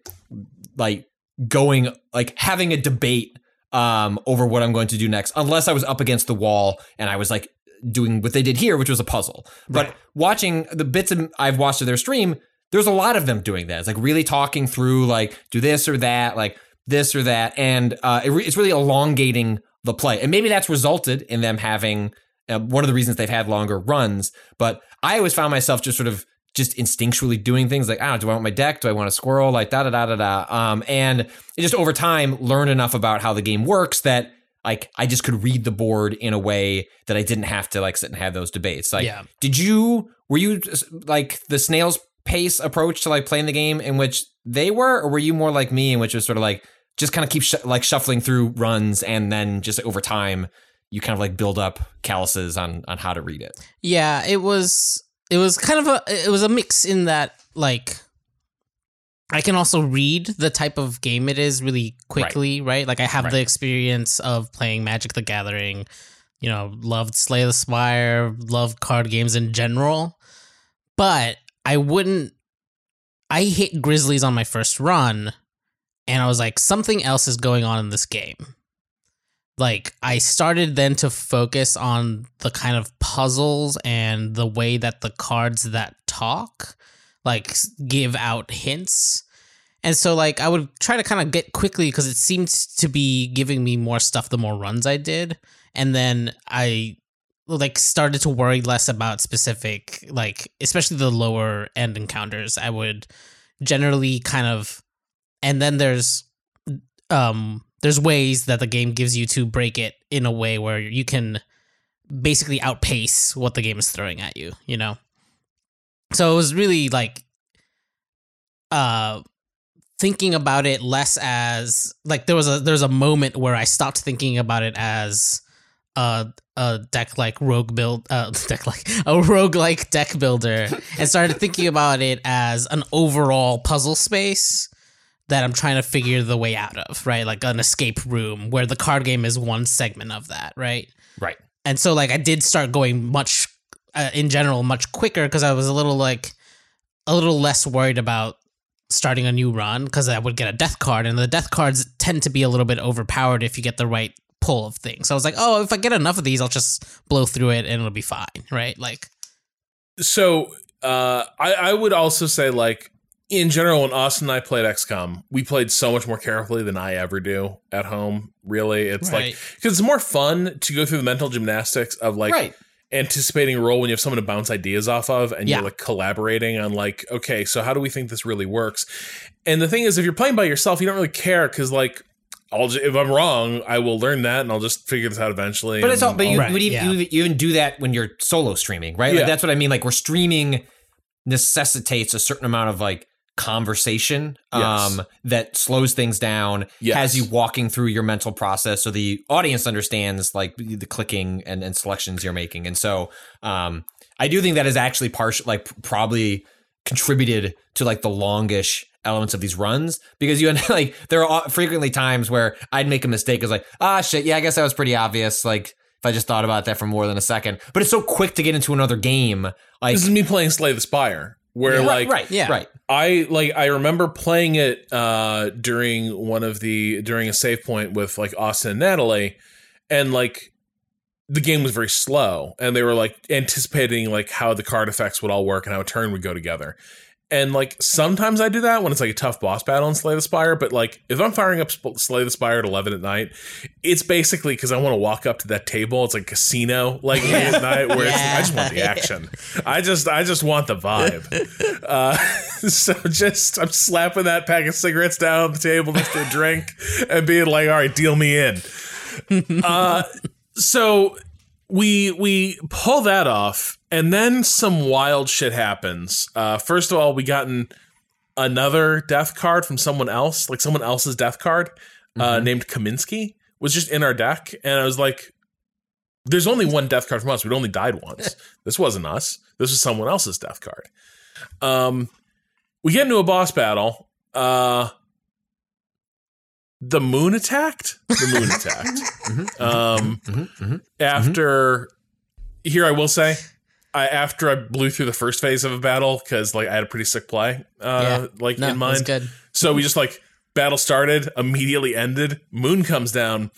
like going like having a debate um over what I'm going to do next unless I was up against the wall and I was like doing what they did here which was a puzzle. But watching the bits of, I've watched of their stream there's a lot of them doing that. It's like really talking through like do this or that like this or that and uh it re- it's really elongating the play. And maybe that's resulted in them having uh, one of the reasons they've had longer runs, but I always found myself just sort of just instinctually doing things like, I don't know, do I want my deck? Do I want a squirrel? Like da da da da da. Um, and it just over time learned enough about how the game works that like I just could read the board in a way that I didn't have to like sit and have those debates. Like, Yeah. did you were you like the snail's pace approach to like playing the game in which they were, or were you more like me in which was sort of like just kind of keep sh- like shuffling through runs and then just over time you kind of like build up calluses on on how to read it. Yeah, it was it was kind of a it was a mix in that like I can also read the type of game it is really quickly, right? Like I have Right. the experience of playing Magic the Gathering you know, loved Slay the Spire, loved card games in general, but I wouldn't. I hit Grizzlies on my first run, and I was like, something else is going on in this game. Like, I started then to focus on the kind of puzzles and the way that the cards that talk, like, give out hints. And so, like, I would try to kind of get quickly because it seemed to be giving me more stuff the more runs I did. And then I like started to worry less about specific like especially the lower end encounters i would generally kind of and then there's um there's ways that the game gives you to break it in a way where you can basically outpace what the game is throwing at you you know? So it was really like uh thinking about it less as like there was a there was a moment where i stopped thinking about it as a a deck like rogue build uh deck like a rogue like deck builder and started thinking about it as an overall puzzle space that I'm trying to figure the way out of, right? Like an escape room where the card game is one segment of that, right? Right. And so like I did start going much uh, in general much quicker because I was a little like a little less worried about starting a new run because I would get a death card and the death cards tend to be a little bit overpowered if you get the right pull of things. So I was like, oh, if I get enough of these, I'll just blow through it and it'll be fine, right? Like, So uh, I, I would also say, like, in general, when Austin and I played XCOM, we played so much more carefully than I ever do at home. Really, it's Right. like because it's more fun to go through the mental gymnastics of like right. anticipating a role when you have someone to bounce ideas off of, and Yeah. you're like collaborating on like, okay, so how do we think this really works? And the thing is, if you're playing by yourself, you don't really care because like. I'll just, if I'm wrong, I will learn that and I'll just figure this out eventually. But it's all. But you Right, would even, yeah. you, you even do that when you're solo streaming, right? Yeah. Like that's what I mean. Like we're streaming necessitates a certain amount of like conversation um Yes. that slows things down Yes. has you walking through your mental process so the audience understands like the clicking and, and selections you're making and so um i do think that is actually partial like probably contributed to like the longish elements of these runs because you end like there are frequently times where I'd make a mistake. It's like ah shit, yeah, I guess that was pretty obvious. Like if I just thought about that for more than a second, but it's so quick to get into another game. Like this is me playing Slay the Spire, where right, like right, yeah. right, I like I remember playing it uh during one of the during a save point with like Austin and Natalie and like the game was very slow and they were like anticipating like how the card effects would all work and how a turn would go together. And like sometimes I do that when it's like a tough boss battle in Slay the Spire, but like if I'm firing up Sp- Slay the Spire at 11 at night, it's basically because I want to walk up to that table. It's like casino like late at night where it's I just want the Yeah. action. I just I just want the vibe. Uh, so just I'm slapping that pack of cigarettes down on the table next to a drink and being like, all right, deal me in. Uh, so we we pull that off, and then some wild shit happens. Uh, first of all, we gotten another death card from someone else, like someone else's death card, uh, named Kaminsky, was just in our deck, and I was like, "There's only one death card from us. We'd only died once. this wasn't us. This was someone else's death card." Um, we get into a boss battle. Uh, the moon attacked. The moon attacked. Um, Mhm, mhm. after here i will say I, after i blew through the first phase of a battle because like i had a pretty sick play uh Yeah. like No, in mind good. so we just like battle started immediately ended moon comes down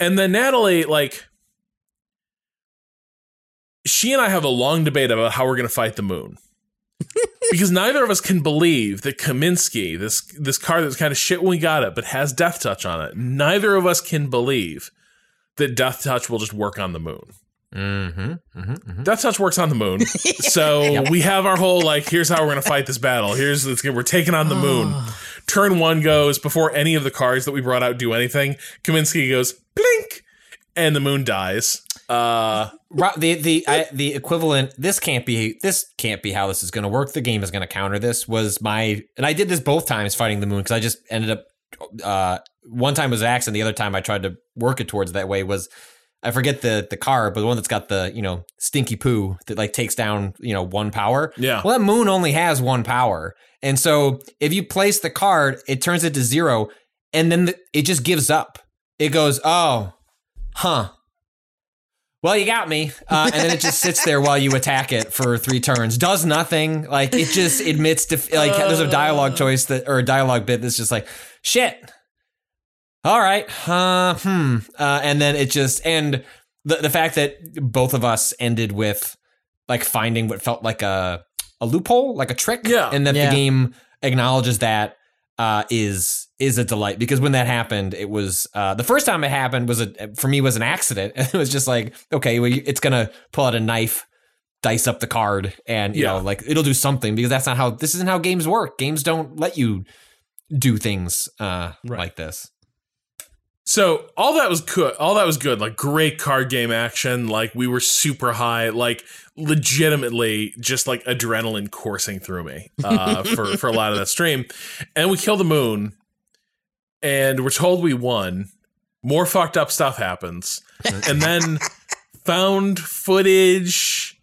and then natalie like she and i have a long debate about how we're going to fight the moon because neither of us can believe that Kaminsky, this this card that's kind of shit when we got it, but has Death Touch on it. Neither of us can believe that Death Touch will just work on the moon. Mhm, mhm, mhm. Death Touch works on the moon. So we have our whole like, here's how we're gonna fight this battle. Here's we're taking on the moon. Turn one goes before any of the cars that we brought out do anything. Kaminsky goes blink, and the moon dies. Uh, the the I, the equivalent. This can't be. This can't be how this is going to work. The game is going to counter this. Was my and I did this both times fighting the moon because I just ended up. Uh, one time was an accident. The other time I tried to work it towards that way was. I forget the the card, but the one that's got the you know stinky poo that like takes down you know one power. Yeah. Well, that moon only has one power, and so if you place the card, it turns it to zero, and then the, it just gives up. It goes, oh, huh. Well, you got me. Uh, and then it just sits there while you attack it for three turns. Does nothing. Like it just admits to like there's a dialogue choice that or a dialogue bit that's just like shit. All right. Uh, hmm. Uh, and then it just and the the fact that both of us ended with like finding what felt like a a loophole, like a trick. Yeah. And that Yeah. the game acknowledges that uh, is is a delight because when that happened, it was uh, the first time it happened was a for me was an accident. It was just like okay, well, it's gonna pull out a knife, dice up the card, and you Yeah. know like it'll do something because that's not how this isn't how games work. Games don't let you do things uh, Right. like this. So all that was good. All that was good. Like great card game action. Like we were super high. Like legitimately, just like adrenaline coursing through me uh, for for a lot of that stream. And we kill the moon, and we're told we won. More fucked up stuff happens, and then found footage.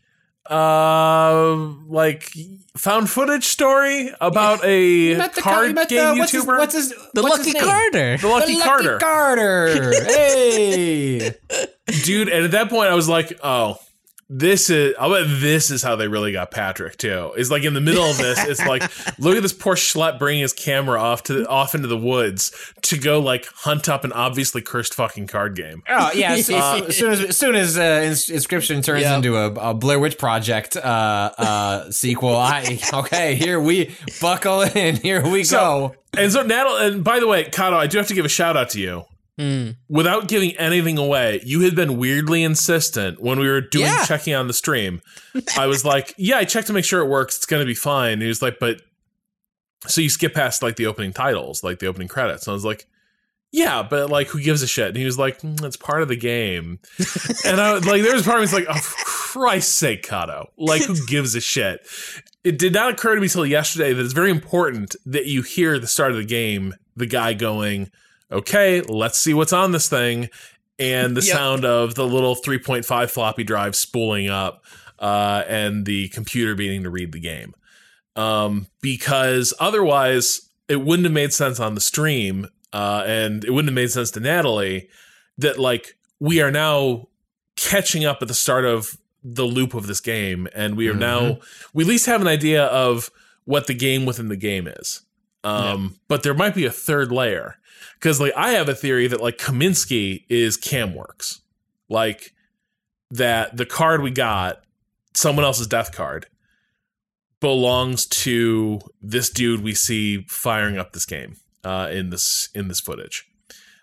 Uh, like found footage story about a card game what's YouTuber. His, what's his The what's Lucky his name? Carter. the Lucky Carder. Carter. hey. dude and at that point i was like oh this is i bet this is how they really got patrick too is like in the middle of this it's like look at this poor schlep bringing his camera off to off into the woods to go like hunt up an obviously cursed fucking card game Oh yeah! As, as soon as as soon as uh, ins- inscription turns Yep. into a, a Blair Witch Project uh, uh, sequel, I okay. Here we buckle in. Here we So- go. and so natalie and by the way Cado i do have to give a shout out to you Mm. without giving anything away, you had been weirdly insistent when we were doing Yeah. checking on the stream. I was like, "Yeah, I checked to make sure it works. It's going to be fine." And he was like, "But so you skip past like the opening titles, like the opening credits." And I was like, "Yeah, but like, who gives a shit?" And he was like, mm, "It's part of the game." and I was like, there was part of me that's like, "Oh, for Christ's sake, Cado! Like, who gives a shit?" It did not occur to me till yesterday that it's very important that you hear the start of the game the guy going okay, let's see what's on this thing. And the Yep. sound of the little 3.5 floppy drive spooling up uh, and the computer beginning to read the game. Um, because otherwise, it wouldn't have made sense on the stream uh, and it wouldn't have made sense to Natalie that, like, we are now catching up at the start of the loop of this game. And we are now, we at least have an idea of what the game within the game is. Um, but there might be a third layer because like I have a theory that like Kaminsky is Camworks, like that the card we got, someone else's death card, belongs to this dude we see firing up this game uh, in this in this footage,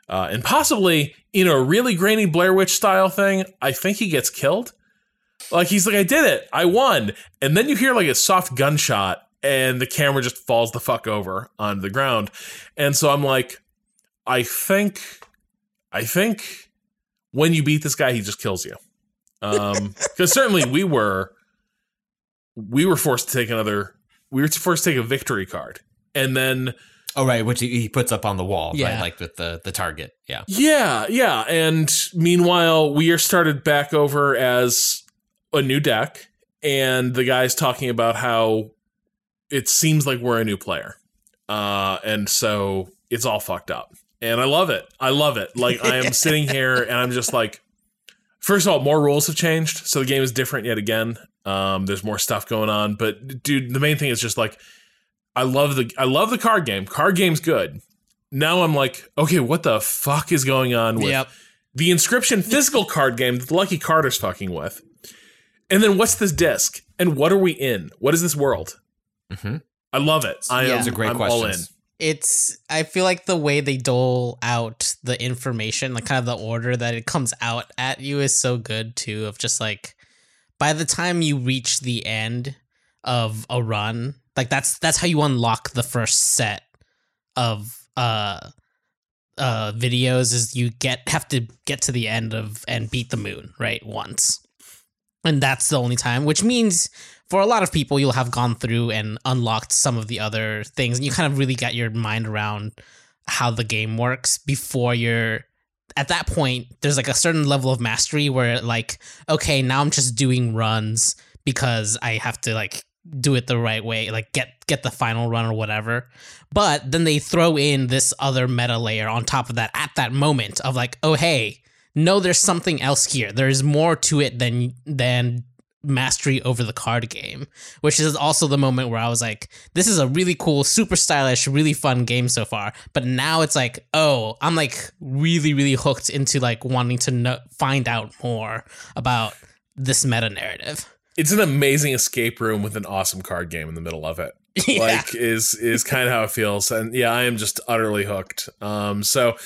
uh, and possibly in a really grainy Blair Witch style thing. I think he gets killed. Like he's like, I did it, I won, and then you hear like a soft gunshot, and the camera just falls the fuck over onto the ground, and so I'm like, I think, I think when you beat this guy, he just kills you. Um, because certainly we were, we were forced to take another, we were forced to take a victory card, and then Oh right, which he, he puts up on the wall, Yeah. right? Like with the the target. Yeah. yeah, yeah, and meanwhile we are started back over as a new deck, and the guy's talking about how it seems like we're a new player, uh, and so it's all fucked up, and I love it. I love it. Like I am sitting here and I'm just like, first of all, more rules have changed, so the game is different yet again. Um, there's more stuff going on, but dude, the main thing is just like, I love the I love the card game. Card game's good. Now I'm like, okay, what the fuck is going on with Yep. the inscription physical card game that the Lucky Carder's fucking with? And then what's this disc? And what are we in? What is this world? Mm-hmm. I love it. I Yeah. am Those are great I'm all in. It's i feel like the way they dole out the information like kind of the order that it comes out at you is so good too of just like by the time you reach the end of a run like that's that's how you unlock the first set of uh uh videos is you get have to get to the end of and beat the moon right once. And that's the only time which means for a lot of people you'll have gone through and unlocked some of the other things and you kind of really got your mind around how the game works before you're at that point there's like a certain level of mastery where like okay now i'm just doing runs because i have to like do it the right way like get get the final run or whatever but then they throw in this other meta layer on top of that at that moment of like oh hey no, there's something else here. There's more to it than than mastery over the card game, which is also the moment where I was like, this is a really cool, super stylish, really fun game so far. But now it's like, oh, I'm like really, really hooked into like wanting to know, find out more about this meta narrative. It's an amazing escape room with an awesome card game in the middle of it. Yeah. Like is is kind of how it feels, and yeah, I am just utterly hooked. Um, so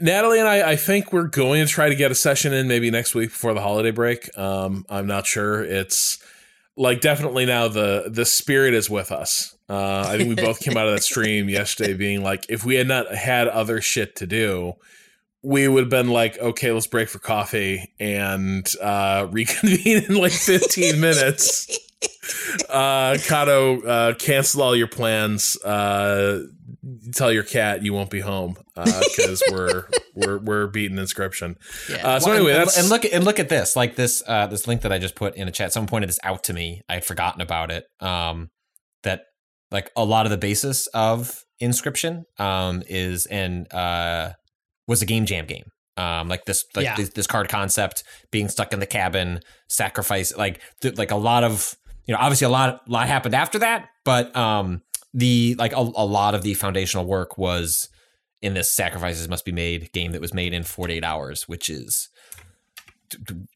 Natalie and I, I think we're going to try to get a session in maybe next week before the holiday break. Um, I'm not sure. It's like definitely now the the spirit is with us. Uh, I think we both came out of that stream yesterday being like, if we had not had other shit to do, we would have been like, okay, let's break for coffee and uh, reconvene in like 15 minutes. Uh, Cado, uh, cancel all your plans. Uh, tell your cat you won't be home because we're we're we're beating inscription. Yeah. Uh, so Well, anyway, and, that's and look and look at this, like this uh, this link that I just put in a chat. Someone pointed this out to me. I had forgotten about it. Um, that like a lot of the basis of Inscription um is and uh was a game jam game. Um, like this, like Yeah. this, this card concept, being stuck in the cabin, sacrifice, like th- like a lot of you know, obviously a lot lot happened after that, but um, the like a, a lot of the foundational work was in this sacrifices must be made game that was made in 48 hours, which is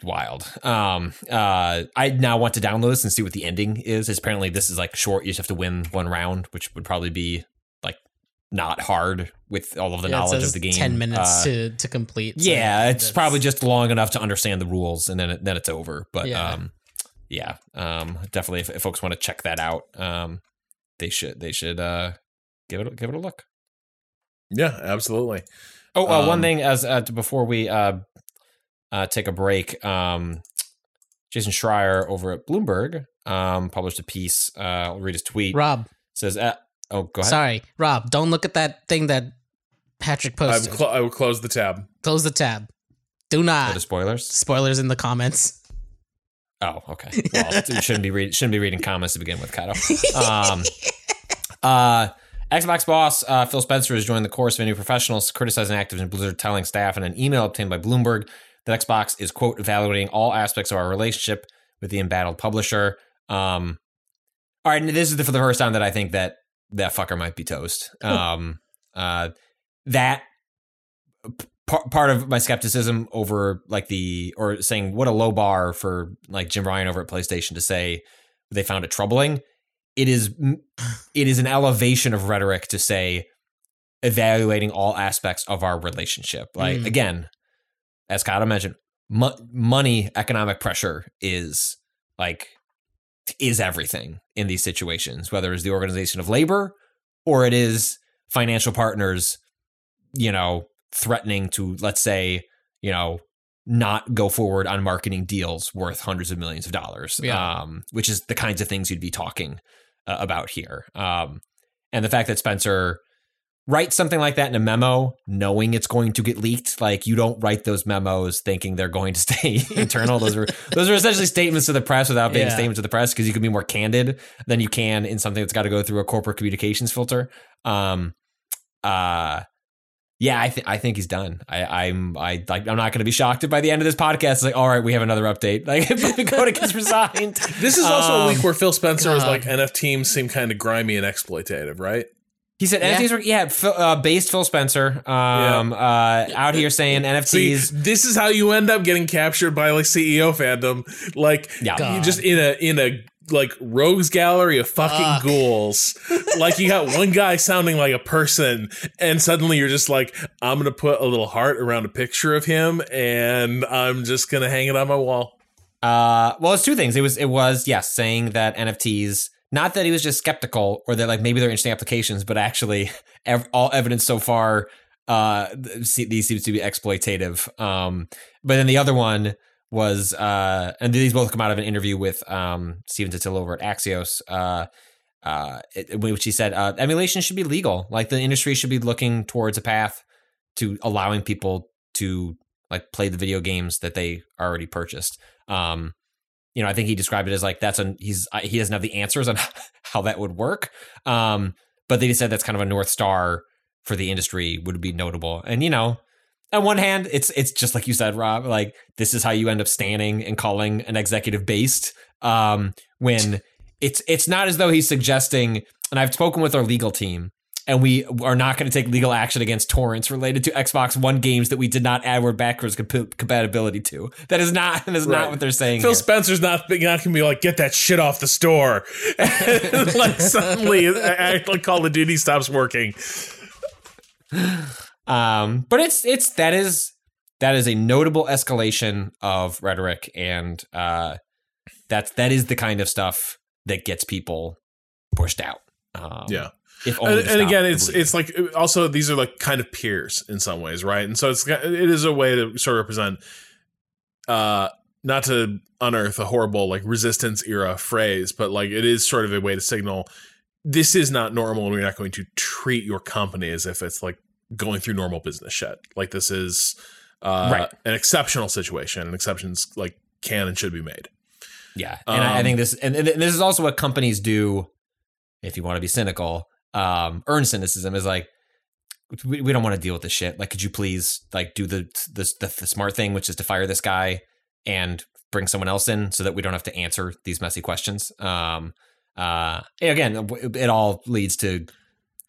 wild. Um, uh, I now want to download this and see what the ending is. Apparently, this is like short. You just have to win one round, which would probably be like not hard with all of the Yeah, knowledge of the game. Ten minutes Uh, to to complete. so yeah, it's that's- probably just long enough to understand the rules, and then it, then it's over. But Yeah. um, yeah, um, definitely if, if folks want to check that out, um, they should they should uh give it a- give it a look. yeah, absolutely. Oh, uh, one Um, thing as uh, before we uh, uh, take a break, um, Jason Schreier over at Bloomberg um, published a piece. Uh, I'll read his tweet. Rob. says, uh, "Oh, go ahead." Sorry, Rob. Don't look at that thing that Patrick posted. would, cl- I will close the tab. Close the tab. Do Are not. the spoilers. Spoilers in the comments. Oh, okay. Well, you shouldn't be read- shouldn't be reading comments to begin with, Cado. Um, uh, Xbox boss uh, Phil Spencer has joined the chorus of indie professionals criticizing Activision Blizzard, telling staff in an email obtained by Bloomberg that Xbox is quote evaluating all aspects of our relationship with the embattled publisher. Um, all right, and this is the, for the first time that I think that that fucker might be toast. Um, uh, that part part of my skepticism over like the or saying what a low bar for like Jim Ryan over at PlayStation to say they found it troubling. It is it is an elevation of rhetoric to say evaluating all aspects of our relationship. Like Mm. again, as Cado mentioned, mo- money, economic pressure is like is everything in these situations, whether it's the organization of labor or it is financial partners, you know, threatening to, let's say, you know, not go forward on marketing deals worth hundreds of millions of dollars, Yeah. um, which is the kinds of things you'd be talking uh, about here. Um, and the fact that Spencer writes something like that in a memo, knowing it's going to get leaked, like you don't write those memos thinking they're going to stay internal. Those are those are essentially statements to the press without being Yeah. statements to the press because you can be more candid than you can in something that's got to go through a corporate communications filter. Um, uh, yeah, I think I think he's done. I, I'm I like I'm not going to be shocked if by the end of this podcast, it's like, all right, we have another update. Like if Dakota gets resigned, This is also a Um, week where Phil Spencer was God. like NFTs seem kind of grimy and exploitative, right? He said Yeah. NFTs were yeah, Phil, uh, based Phil Spencer um uh out here saying See, NFTs this is how you end up getting captured by like CEO fandom. Like Yeah. you just in a in a like rogues gallery of fucking Fuck. ghouls. like you got one guy sounding like a person, and suddenly you're just like, I'm gonna put a little heart around a picture of him, and I'm just gonna hang it on my wall. Uh, well, it's two things. It was, it was, yes, saying that NFTs, not that he was just skeptical or that like maybe they're interesting applications, but actually, ev- all evidence so far, uh, see- these seems to be exploitative. Um, but then the other one was, uh, and these both come out of an interview with um Stephen Totilo over at Axios. Uh, uh, which he said uh, emulation should be legal. Like the industry should be looking towards a path to allowing people to like play the video games that they already purchased. Um, you know, I think he described it as like that's a he's uh, he doesn't have the answers on how that would work. Um, but they said that's kind of a north star for the industry would be notable. And you know, on one hand, it's it's just like you said, Rob. Like this is how you end up standing and calling an executive based. Um, when it's it's not as though he's suggesting. And I've spoken with our legal team, and we are not going to take legal action against torrents related to Xbox One games that we did not add word backwards comp- compatibility to. That is not that is Right. not what they're saying. Phil here. Spencer's not, not going to be like, get that shit off the store. Like suddenly, act like Call of Duty stops working. Um, but it's it's that is that is a notable escalation of rhetoric, and uh, that's that is the kind of stuff that gets people pushed out. Um, Yeah. And, and again it's it's like also these are like kind of peers in some ways right and so it's it is a way to sort of represent uh not to unearth a horrible like resistance era phrase but like it is sort of a way to signal this is not normal and we're not going to treat your company as if it's like going through normal business shit like this is uh Right. an exceptional situation and exceptions like can and should be made Yeah, and I, I Um, think this and, and this is also what companies do. If you want to be cynical, um, earn cynicism is like we, we don't want to deal with this shit. Like, could you please like do the, the the the smart thing, which is to fire this guy and bring someone else in so that we don't have to answer these messy questions. Um, uh, again, it all leads to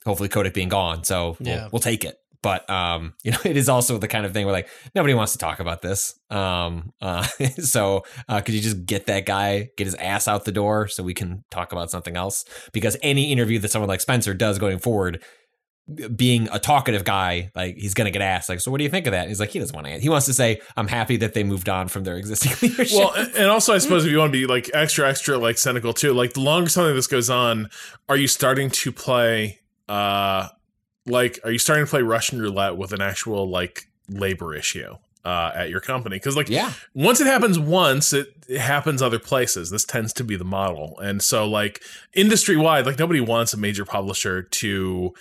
hopefully Kotick being gone, so we'll, Yeah. we'll take it. But um, you know, it is also the kind of thing where like nobody wants to talk about this. Um, uh, so uh, could you just get that guy, get his ass out the door, so we can talk about something else? Because any interview that someone like Spencer does going forward, being a talkative guy, like he's gonna get asked, like, so what do you think of that? And he's like, he doesn't want to. He wants to say, I'm happy that they moved on from their existing leadership. Well, and and also I suppose if you want to be like extra, extra like cynical too, like the longer something like this goes on, are you starting to play uh like are you starting to play Russian roulette with an actual like labor issue uh at your company? Because like yeah, once it happens once, it, it happens other places. This tends to be the model. And so like industry wide, like nobody wants a major publisher to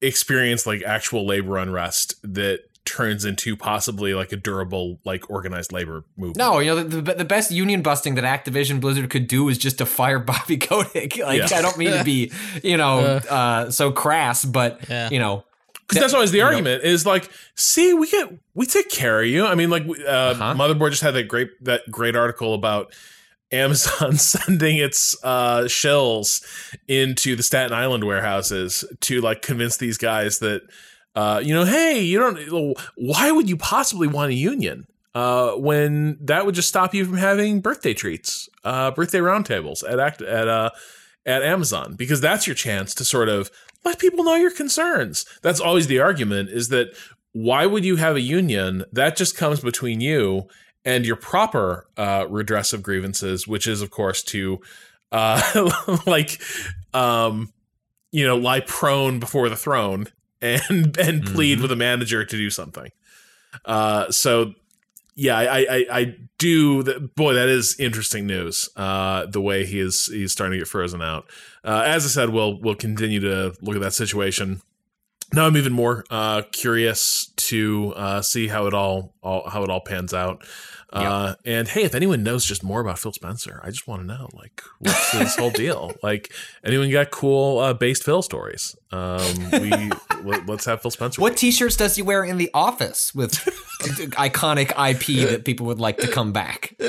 experience like actual labor unrest that turns into possibly like a durable like organized labor movement. No, you know the, the, the best union busting that Activision Blizzard could do is just to fire Bobby Kotick. Like Yeah. I don't mean to be, you know, uh, so crass, but Yeah. you know, because that's always the you know- argument is like see we get we take care of you i mean like uh Uh-huh. motherboard just had that great that great article about amazon sending its uh shells into the staten island warehouses to like convince these guys that uh you know hey you don't why would you possibly want a union uh when that would just stop you from having birthday treats uh birthday roundtables at at uh at Amazon because that's your chance to sort of let people know your concerns. That's always the argument is that why would you have a union that just comes between you and your proper uh, redress of grievances, which is of course to uh, like um, you know lie prone before the throne and and plead Mhm. with a manager to do something. Uh, so yeah, I, I, I do. That, boy, that is interesting news. Uh, the way he is he's starting to get frozen out. Uh, as I said, we'll we'll continue to look at that situation. Now I'm even more uh, curious to uh, see how it all, all how it all pans out. Uh, and hey, if anyone knows just more about Phil Spencer, I just want to know, like, what's this whole deal? Like, anyone got cool uh, based Phil stories? Um, we let, us have Phil Spencer. what T-shirts does he wear in the office with iconic IP that people would like to come back?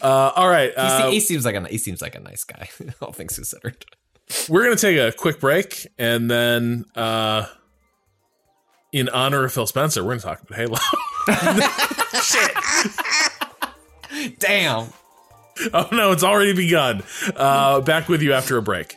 Uh, all right, se- uh, he seems like a he seems like a nice guy, all things considered. we're gonna take a quick break, and then uh, in honor of Phil Spencer, we're gonna talk about Halo. Damn. oh no, it's already begun. Uh, back with you after a break.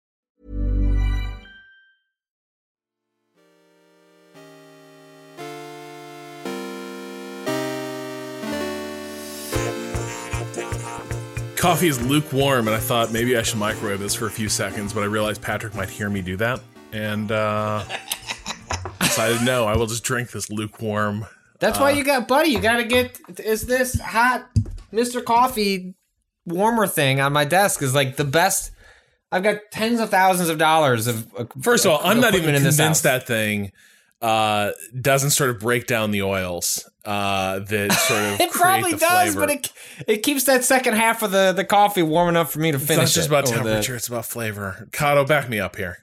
coffee is lukewarm, and I thought maybe I should microwave this for a few seconds, but I realized Patrick might hear me do that, and uh, decided no, I will just drink this lukewarm. That's Uh, why you got, buddy. You got to get. Is this hot Mr. Coffee warmer thing on my desk? Is like the best. I've got tens of thousands of dollars of. uh, First of all, I'm not even equipment in this convinced that thing uh, doesn't sort of break down the oils uh, that sort of It probably the does, flavor. but it it keeps that second half of the, the coffee warm enough for me to it's finish. not just it about over the- temperature; it's about flavor. Cado, back me up here.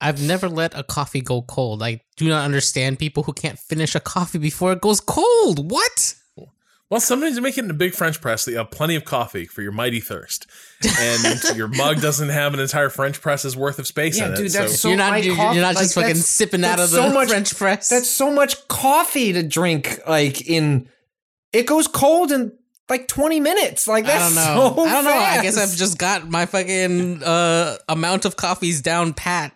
I've never let a coffee go cold. I do not understand people who can't finish a coffee before it goes cold. What? Well, sometimes you make it in a big French press that you have plenty of coffee for your mighty thirst, and your mug doesn't have an entire French press's worth of space Yeah, in it. that's so so you're not you're, coffee- you're not like, just fucking sipping out of the so much- French press. That's so much coffee to drink. Like in, it goes cold in like twenty minutes. Like I don't know. so I don't know. I guess. I've just got my fucking uh, amount of coffees down pat.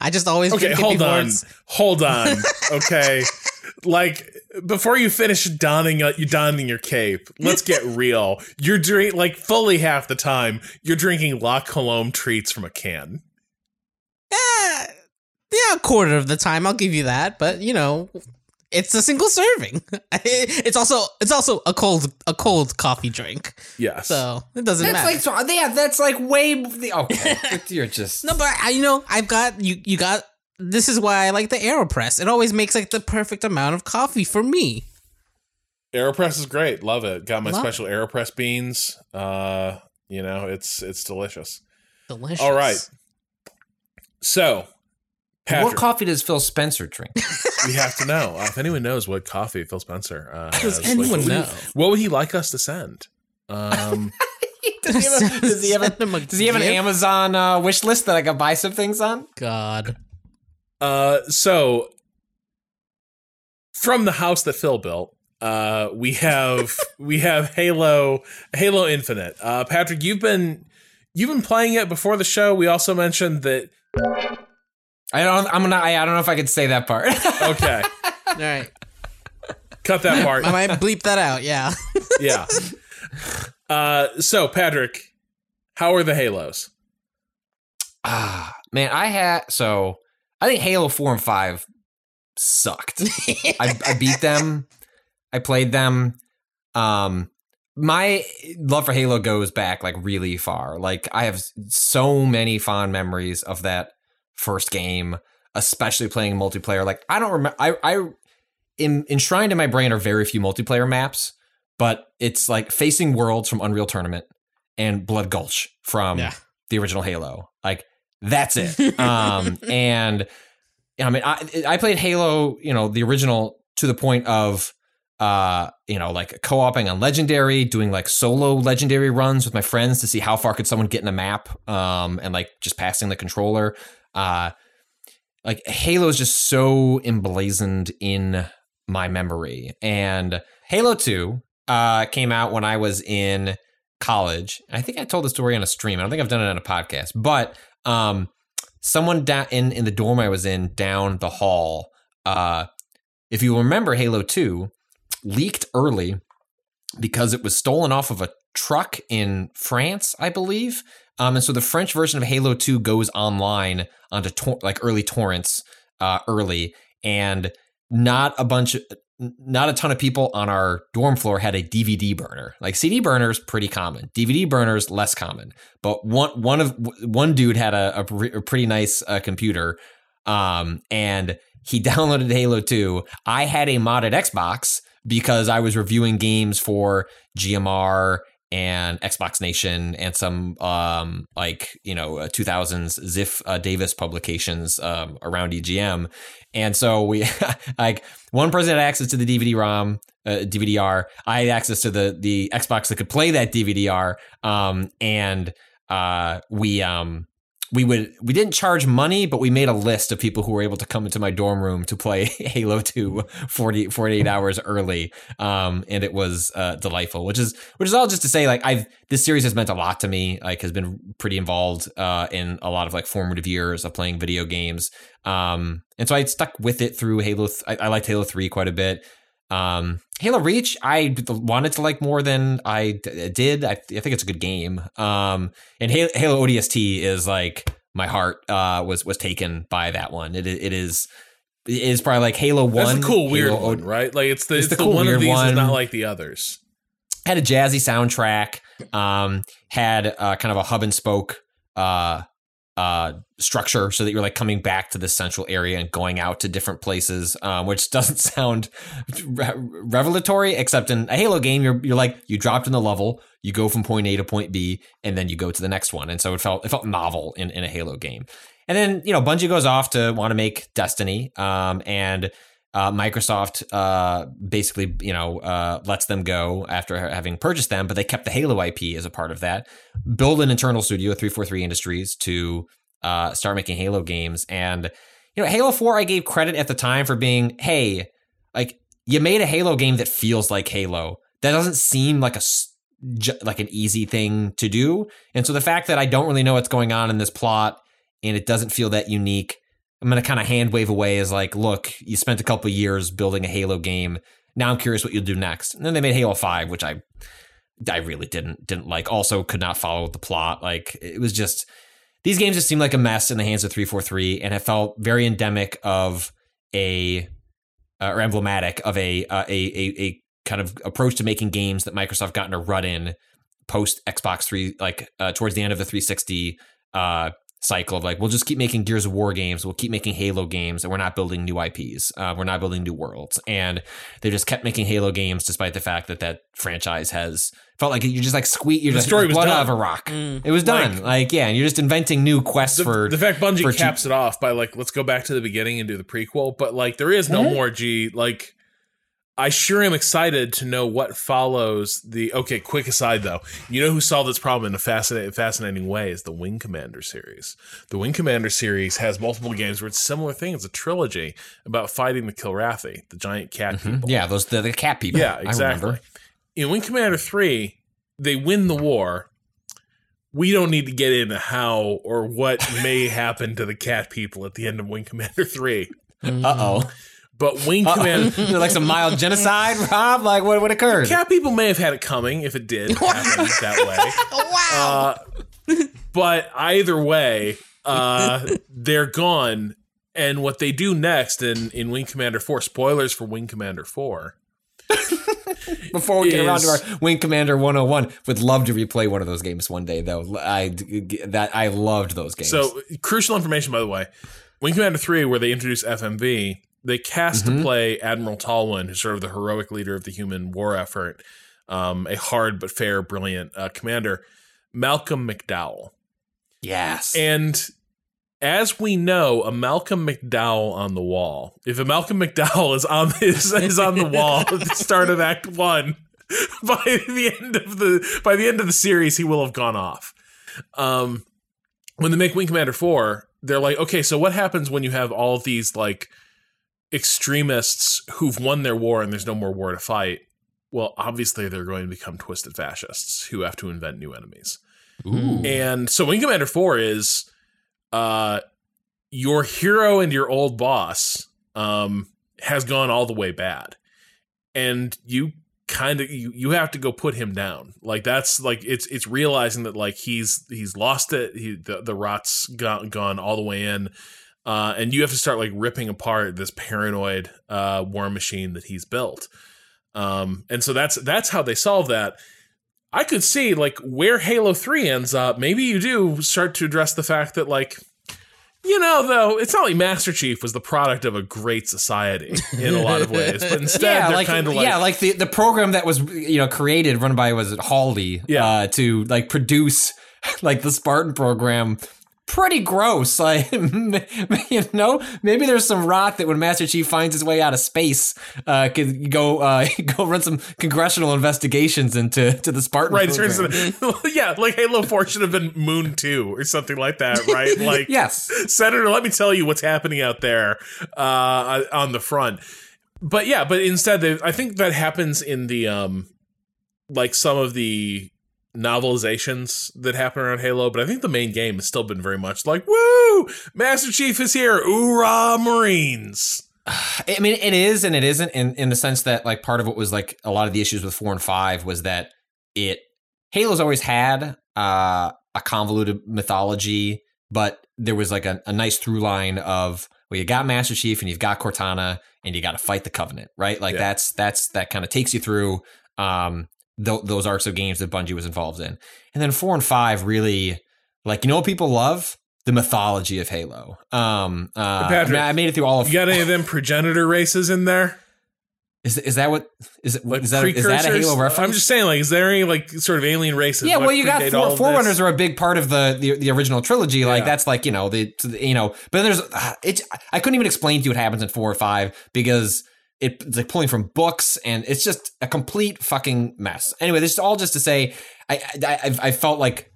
I just always okay, drink hold before on, it's- hold on. Okay, like before you finish donning uh, you donning your cape, let's get real. You're drink like fully half the time you're drinking La Colombe treats from a can. Eh, yeah, a quarter of the time I'll give you that, but you know, it's a single serving. it's also it's also a cold a cold coffee drink, Yes. so it doesn't That's matter. like so, yeah. That's like way. Okay, you're just no, but I, you know, I've got you. You got. This is why I like the Aeropress. It always makes like the perfect amount of coffee for me. Aeropress is great. Love it. Got my Love special Aeropress beans. Uh, you know, it's it's delicious. Delicious. All right. So, Patrick, what coffee does Phil Spencer drink? we have to know uh, if anyone knows what coffee Phil Spencer uh, Does has. anyone what would he- know? what would he like us to send? Um, does he have a, does he have, a, Send him a does he have an? Amazon uh, wish list that I can buy some things on? God. Uh, so from the house that Phil built, uh, we have we have Halo Halo Infinite. Uh, Patrick, you've been you've been playing it before the show. We also mentioned that. I don't. I'm gonna. I, I don't know if I could say that part. Okay, All right. cut that part. I might bleep that out. Yeah. yeah. Uh, so Patrick, how are the Halos? Ah, man, I had so I think Halo Four and Five sucked. I, I beat them. I played them. Um, my love for Halo goes back like really far. Like I have so many fond memories of that first game, especially playing multiplayer. Like I don't remember. I I in, enshrined in my brain are very few multiplayer maps, but it's like facing worlds from Unreal Tournament and Blood Gulch from Yeah. the original Halo. Like that's it. um, and I mean, I I played Halo, you know, the original to the point of uh, you know, like co-oping on legendary, doing like solo legendary runs with my friends to see how far could someone get in a map, um, and like just passing the controller. Uh, like Halo is just so emblazoned in my memory. And Halo 2 uh, came out when I was in college. I think I told the story on a stream. I don't think I've done it on a podcast, but um, someone down in, in the dorm I was in down the hall, uh, if you remember Halo 2, leaked early because it was stolen off of a truck in France, I believe. Um, and so the French version of Halo 2 goes online onto tor- like early torrents uh, early, and not a bunch of not a ton of people on our dorm floor had a DVD burner. Like CD burners, pretty common. DVD burners, less common. But one one of one dude had a, a, a pretty nice uh, computer, um, and he downloaded Halo 2. I had a modded Xbox because I was reviewing games for GMR and Xbox Nation and some um like you know uh, 2000s Ziff uh, Davis publications um, around EGM, and so we like one person had access to the DVD-ROM, uh, DVD-R. I had access to the the Xbox that could play that DVD-R, um, and uh, we um we would we didn't charge money, but we made a list of people who were able to come into my dorm room to play Halo 2 40, 48 hours early. Um, and it was uh, delightful, which is which is all just to say, like I've this series has meant a lot to me. Like has been pretty involved uh, in a lot of like formative years of playing video games. Um, and so I stuck with it through Halo. Th- I, I liked Halo 3 quite a bit. Um, Halo Reach, I wanted to like more than I d- did. I, I think it's a good game. Um, and Halo, Halo ODST is like my heart uh, was was taken by that one. It it is it is probably like Halo One. That's the cool weird Halo one, right? Like it's the, It's it's the the, cool one of these is one. not like the others. had a jazzy soundtrack um had uh, kind of a hub and spoke uh uh structure so that you're like coming back to this central area and going out to different places um which doesn't sound re- revelatory except in a halo game you're you're like you dropped in the level you go from point a to point b and then you go to the next one. And so it felt it felt novel in in a halo game. And then you know bungie goes off to want to make destiny um and uh, Microsoft uh, basically, you know, uh, lets them go after having purchased them, but they kept the Halo IP as a part of that. Build an internal studio, 343 Industries, to uh, start making Halo games. And, you know, Halo 4, I gave credit at the time for being, hey, like, you made a Halo game that feels like Halo. That doesn't seem like a like an easy thing to do. And so the fact that I don't really know what's going on in this plot and it doesn't feel that unique I'm gonna kind of hand wave away as like, look, you spent a couple years building a Halo game. Now I'm curious what you'll do next. And then they made Halo Five, which I, I really didn't didn't like. Also, could not follow the plot. Like it was just these games just seemed like a mess in the hands of 343, and it felt very endemic of a uh, or emblematic of a, uh, a a a kind of approach to making games that Microsoft got in a rut in post Xbox three, like uh, towards the end of the 360 uh, cycle of like we'll just keep making Gears of War games, we'll keep making Halo games, and we're not building new IPs, uh, we're not building new worlds, and they just kept making Halo games despite the fact that that franchise has felt like you're just like squeak your The story was blood done. out of a rock. It was done, like, yeah, and you're just inventing new quests The, for the fact for Bungie cheap- caps it off by like, let's go back to the beginning and do the prequel, but like there is no more G. Like, I sure am excited to know what follows the. Okay, quick aside though, you know who solved this problem in a fascinating, fascinating way is the Wing Commander series. The Wing Commander series has multiple games where it's a similar thing. It's a trilogy about fighting the Kilrathi, the giant cat people. yeah, those the, the cat people. Yeah, I exactly. remember. In Wing Commander 3, they win the war. We don't need to get into how or what may happen to the cat people at the end of Wing Commander 3. Uh oh, But Wing Commander. like some mild genocide, Rob. Like what what occurred? Cat people may have had it coming if it did happen that way. wow. Uh, but either way, uh, they're gone. And what they do next in, in Wing Commander 4, spoilers for Wing Commander 4, Before we get around to our Wing Commander 101, would love to replay one of those games one day though. I that I loved those games. So crucial information, by the way. Wing Commander Three, where they introduce FMV, they cast Mm-hmm. to play Admiral Tolwyn, who's sort of the heroic leader of the human war effort, um, a hard but fair, brilliant uh, commander, Malcolm McDowell. yes, And as we know, a Malcolm McDowell on the wall. If a Malcolm McDowell is on is, is on the wall at the start of Act One, by the end of the by the end of the series, he will have gone off. Um, when they make Wing Commander Four, they're like, okay, so what happens when you have all these like extremists who've won their war and there's no more war to fight? Well, obviously they're going to become twisted fascists who have to invent new enemies. And so Wing Commander 4 is uh your hero and your old boss um has gone all the way bad. And you kind of you, you have to go put him down. Like that's like it's it's realizing that like he's he's lost it. He the, the rot's gone gone all the way in. Uh, and you have to start like ripping apart this paranoid uh, war machine that he's built. Um, and so that's that's how they solve that. I could see like where Halo 3 ends up. Maybe you do start to address the fact that like you know, though, it's not like Master Chief was the product of a great society in a lot of ways, but instead yeah, they're like, kind of like yeah, like the, the program that was you know created, run by was it Halsey, Yeah. uh, to like produce like the Spartan program. Pretty gross, like you know. Maybe there's some rot that when Master Chief finds his way out of space, uh, could go uh, go run some congressional investigations into to the Spartan. right. yeah, like Halo 4 should have been Moon 2 or something like that, right? Like, yes, Senator, let me tell you what's happening out there uh, on the front. But yeah, but instead, they, I think that happens in the um, like some of the novelizations that happen around Halo. But I think the main game has still been very much like, "Woo, Master Chief is here! Hoorah, Marines!" I mean, it is and it isn't in, in the sense that like part of what was like a lot of the issues with four and five was that it Halo's always had uh, a convoluted mythology, but there was like a, a nice through line of well, you got Master Chief and you've got Cortana and you got to fight the Covenant, right? Like Yeah. that's that's that kind of takes you through um th- those arcs of games that Bungie was involved in, and then four and five really like you know what people love the mythology of Halo. Um, uh, I, Patrick, mean, I made it through all of You got any of them progenitor races in there? Is is that what is it? Like is that is that a? Halo reference? I'm just saying, like, is there any like sort of alien races? yeah, well, you got four, Forerunners are a big part of the the, the original trilogy. Like that's like you know the you know, but there's uh, it's I couldn't even explain to you what happens in four or five because it, it's like pulling from books and it's just a complete fucking mess. Anyway, this is all just to say I I, I, felt like.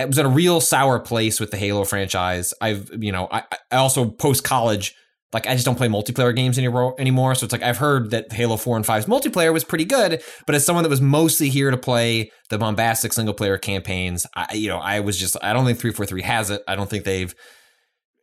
I was in a real sour place with the Halo franchise. I've, you know, I, I also post college like I just don't play multiplayer games anymore anymore. So it's like I've heard that Halo 4 and 5's multiplayer was pretty good, but as someone that was mostly here to play the bombastic single player campaigns, I you know, I was just I don't think 343 has it. I don't think they've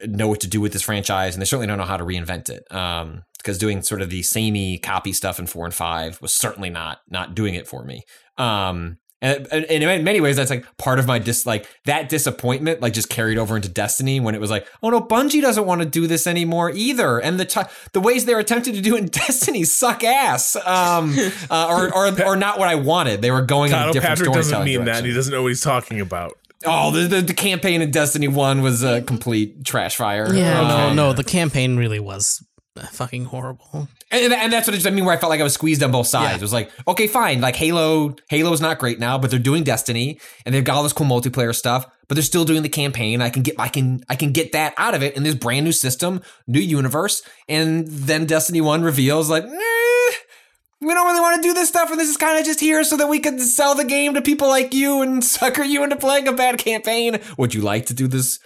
know what to do with this franchise and they certainly don't know how to reinvent it. Um because doing sort of the samey copy stuff in 4 and 5 was certainly not not doing it for me. Um and, and in many ways, that's like part of my dis like that disappointment, like just carried over into Destiny when it was like, oh no, Bungie doesn't want to do this anymore either, and the t- the ways they're attempting to do it in Destiny suck ass, um, uh, or or or not what I wanted. They were going in a different Patrick doesn't mean that. direction. and He doesn't know what he's talking about. Oh, the, the the campaign in Destiny One was a complete trash fire. Yeah, Um, no, no, the campaign really was fucking horrible. And, and that's what it, I mean. Where I felt like I was squeezed on both sides. Yeah. It was like, okay, fine. Like Halo, Halo's not great now, but they're doing Destiny, and they've got all this cool multiplayer stuff. But they're still doing the campaign. I can get, I can, I can get that out of it in this brand new system, new universe. And then Destiny One reveals like, eh, we don't really want to do this stuff, and this is kind of just here so that we can sell the game to people like you and sucker you into playing a bad campaign. Would you like to do this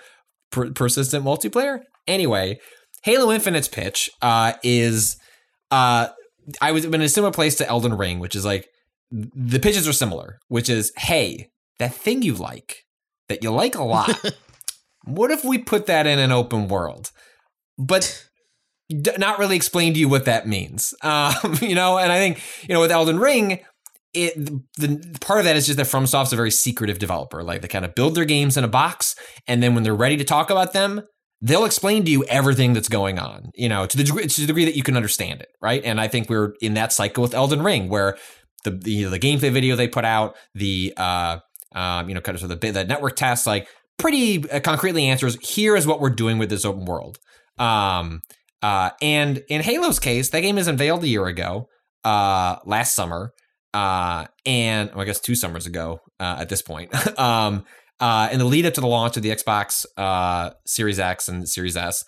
per- persistent multiplayer? Anyway, Halo Infinite's pitch uh, is uh, I was in a similar place to Elden Ring, which is like the pitches are similar, which is hey, that thing you like, that you like a lot, what if we put that in an open world? But d- not really explain to you what that means. Um, you know, and I think, you know, with Elden Ring, it the, part of that is just that FromSoft's a very secretive developer. Like they kind of build their games in a box, and then when they're ready to talk about them, they'll explain to you everything that's going on. You know, to the degree, to the degree that you can understand it, right? And I think we're in that cycle with Elden Ring, where the the, the gameplay video they put out, the uh, um, you know, kind of sort of the, the network tests, like pretty uh, concretely answers. Here is what we're doing with this open world. Um, uh, and in Halo's case, that game was unveiled a year ago, uh, last summer, uh, and well, I guess two summers ago uh, at this point. um, uh, in the lead up to the launch of the Xbox uh, Series X and Series S,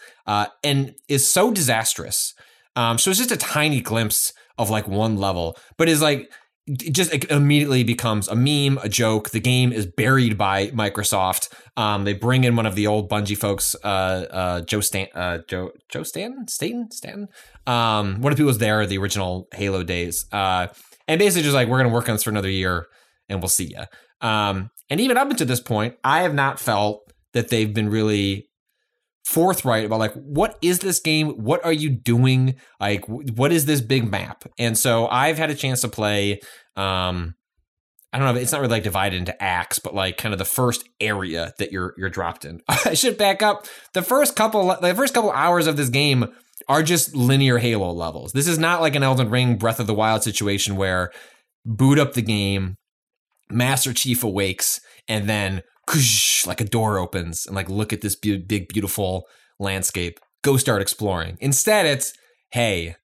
and is so disastrous. Um, so it's just a tiny glimpse of like one level, but is like just immediately becomes a meme, a joke. The game is buried by Microsoft. Um, they bring in one of the old Bungie folks, uh, uh, Joe Stan, uh, Joe Joe Stan, Staten, Stanton. Um, one of the people was there the original Halo days, uh, and basically just like we're gonna work on this for another year, and we'll see ya. Um, and even up until this point, I have not felt that they've been really forthright about like what is this game? What are you doing? Like what is this big map? And so i've had a chance to play um i don't know it's not really like divided into acts but like kind of the first area that you're you're dropped in. I should back up. The first couple the first couple hours of this game are just linear halo levels. This is not like an elden ring breath of the wild situation where boot up the game master chief awakes and then like a door opens and like look at this big beautiful landscape. Go start exploring. Instead it's hey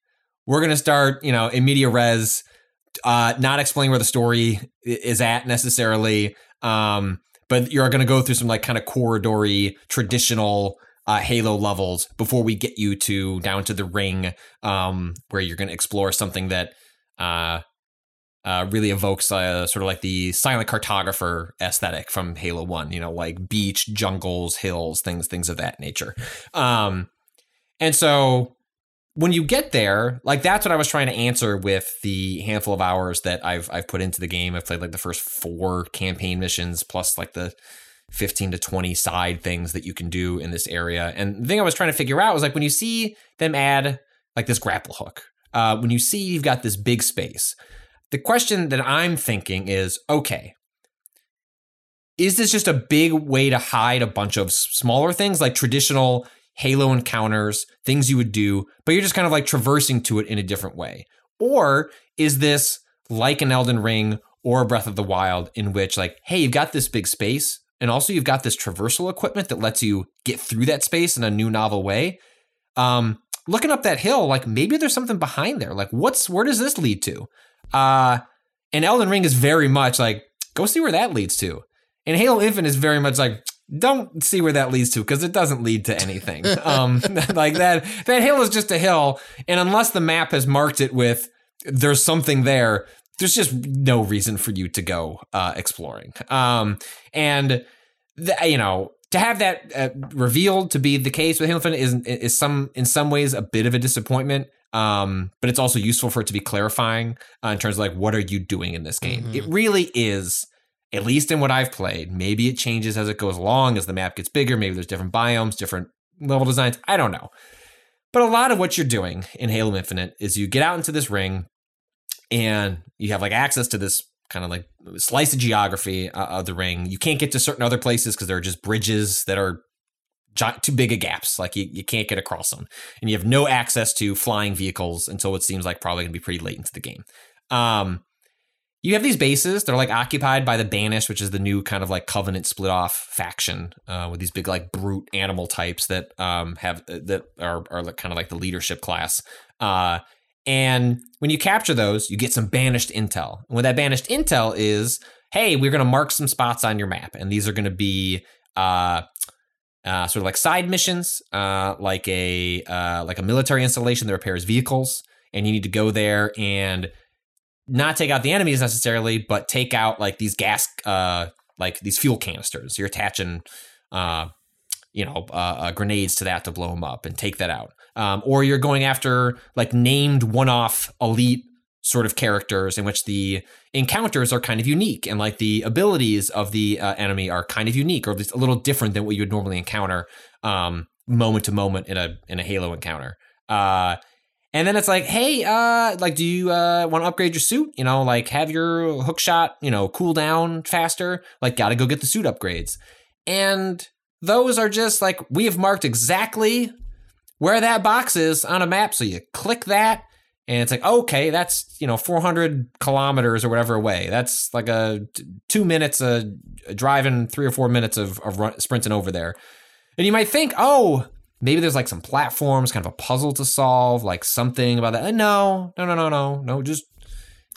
we're gonna start you know in media res uh not explain where the story is at necessarily um but you're gonna go through some like kind of corridory traditional uh, Halo levels before we get you to down to the ring, um, where you're going to explore something that uh, uh, really evokes uh, sort of like the silent cartographer aesthetic from Halo One. You know, like beach, jungles, hills, things, things of that nature. Um, and so when you get there, like that's what I was trying to answer with the handful of hours that I've I've put into the game. I've played like the first four campaign missions plus like the 15 to 20 side things that you can do in this area. And the thing I was trying to figure out was like when you see them add like this grapple hook. Uh, when you see you've got this big space, the question that I'm thinking is, okay, is this just a big way to hide a bunch of smaller things like traditional Halo encounters, things you would do, but you're just kind of like traversing to it in a different way? Or is this like an Elden Ring or Breath of the Wild in which, like, hey, you've got this big space, and also you've got this traversal equipment that lets you get through that space in a new novel way? Um, looking up that hill, like maybe there's something behind there. Like, what's where does this lead to? Uh, and Elden Ring is very much like, go see where that leads to. And Halo Infinite is very much like, don't see where that leads to because it doesn't lead to anything. um, like that, that hill is just a hill, and unless the map has marked it with there's something there, there's just no reason for you to go uh, exploring. Um, and the, you know, to have that uh, revealed to be the case with Halo Infinite is is some in some ways a bit of a disappointment. Um, but it's also useful for it to be clarifying uh, in terms of like what are you doing in this game. It really is at least in what I've played. Maybe it changes as it goes along, as the map gets bigger. Maybe there's different biomes, different level designs. I don't know. But a lot of what you're doing in Halo Infinite is you get out into this ring and you have like access to this kind of like slice of geography uh, of the ring. You can't get to certain other places because there are just bridges that are too big of gaps. Like you, you can't get across them. And you have no access to flying vehicles until it seems like probably going to be pretty late into the game. Um, you have these bases they're like occupied by the banished which is the new kind of like covenant split off faction uh, with these big like brute animal types that um have that are, are kind of like the leadership class uh and when you capture those you get some banished intel. And what that banished intel is hey we're going to mark some spots on your map. And these are going to be uh uh, sort of like side missions, uh, like a uh, like a military installation that repairs vehicles, and you need to go there and not take out the enemies necessarily, but take out like these gas, uh, like these fuel canisters. You're attaching, uh, you know, uh, uh, grenades to that to blow them up and take that out. Um, or you're going after like named one-off elite sort of characters in which the encounters are kind of unique and like the abilities of the uh, enemy are kind of unique or at least a little different than what you would normally encounter um, moment to moment in a in a Halo encounter. Uh, and then it's like, hey, uh, like, do you uh, want to upgrade your suit? You know, like have your hook shot, you know, cool down faster. Like, got to go get the suit upgrades. And those are just like we have marked exactly where that box is on a map. So you click that, and it's like, okay, that's you know 400 kilometers or whatever away. That's like a two minutes of driving, three or four minutes of, of run, sprinting over there. And you might think, oh, maybe there's like some platforms, kind of a puzzle to solve, like something about that. Uh, No, no, no, no, no, no. Just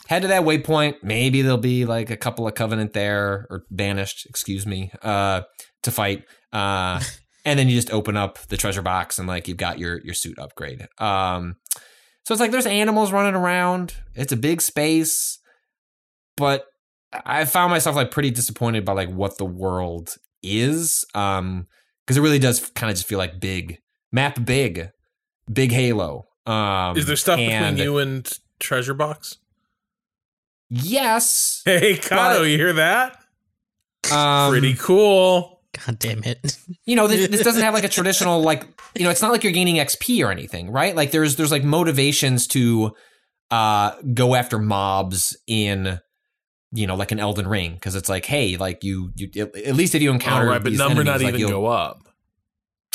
head to that waypoint. Maybe there'll be like a couple of covenant there or banished, excuse me, uh, to fight. Uh, and then you just open up the treasure box and like you've got your your suit upgrade. Um, so it's like there's animals running around. It's a big space, but I found myself like pretty disappointed by like what the world is. Um, because it really does kind of just feel like big map, big, big Halo. Um, Is there stuff between you and Treasure Box? Yes. Hey, Cado, But- you hear that? Um, Pretty cool. God damn it. you know this, this doesn't have like a traditional like you know it's not like you're gaining xp or anything right like there's there's like motivations to uh go after mobs in you know like an elden ring because it's like hey like you you at at least if you All encounter right, but these number not like, even you'll- go up.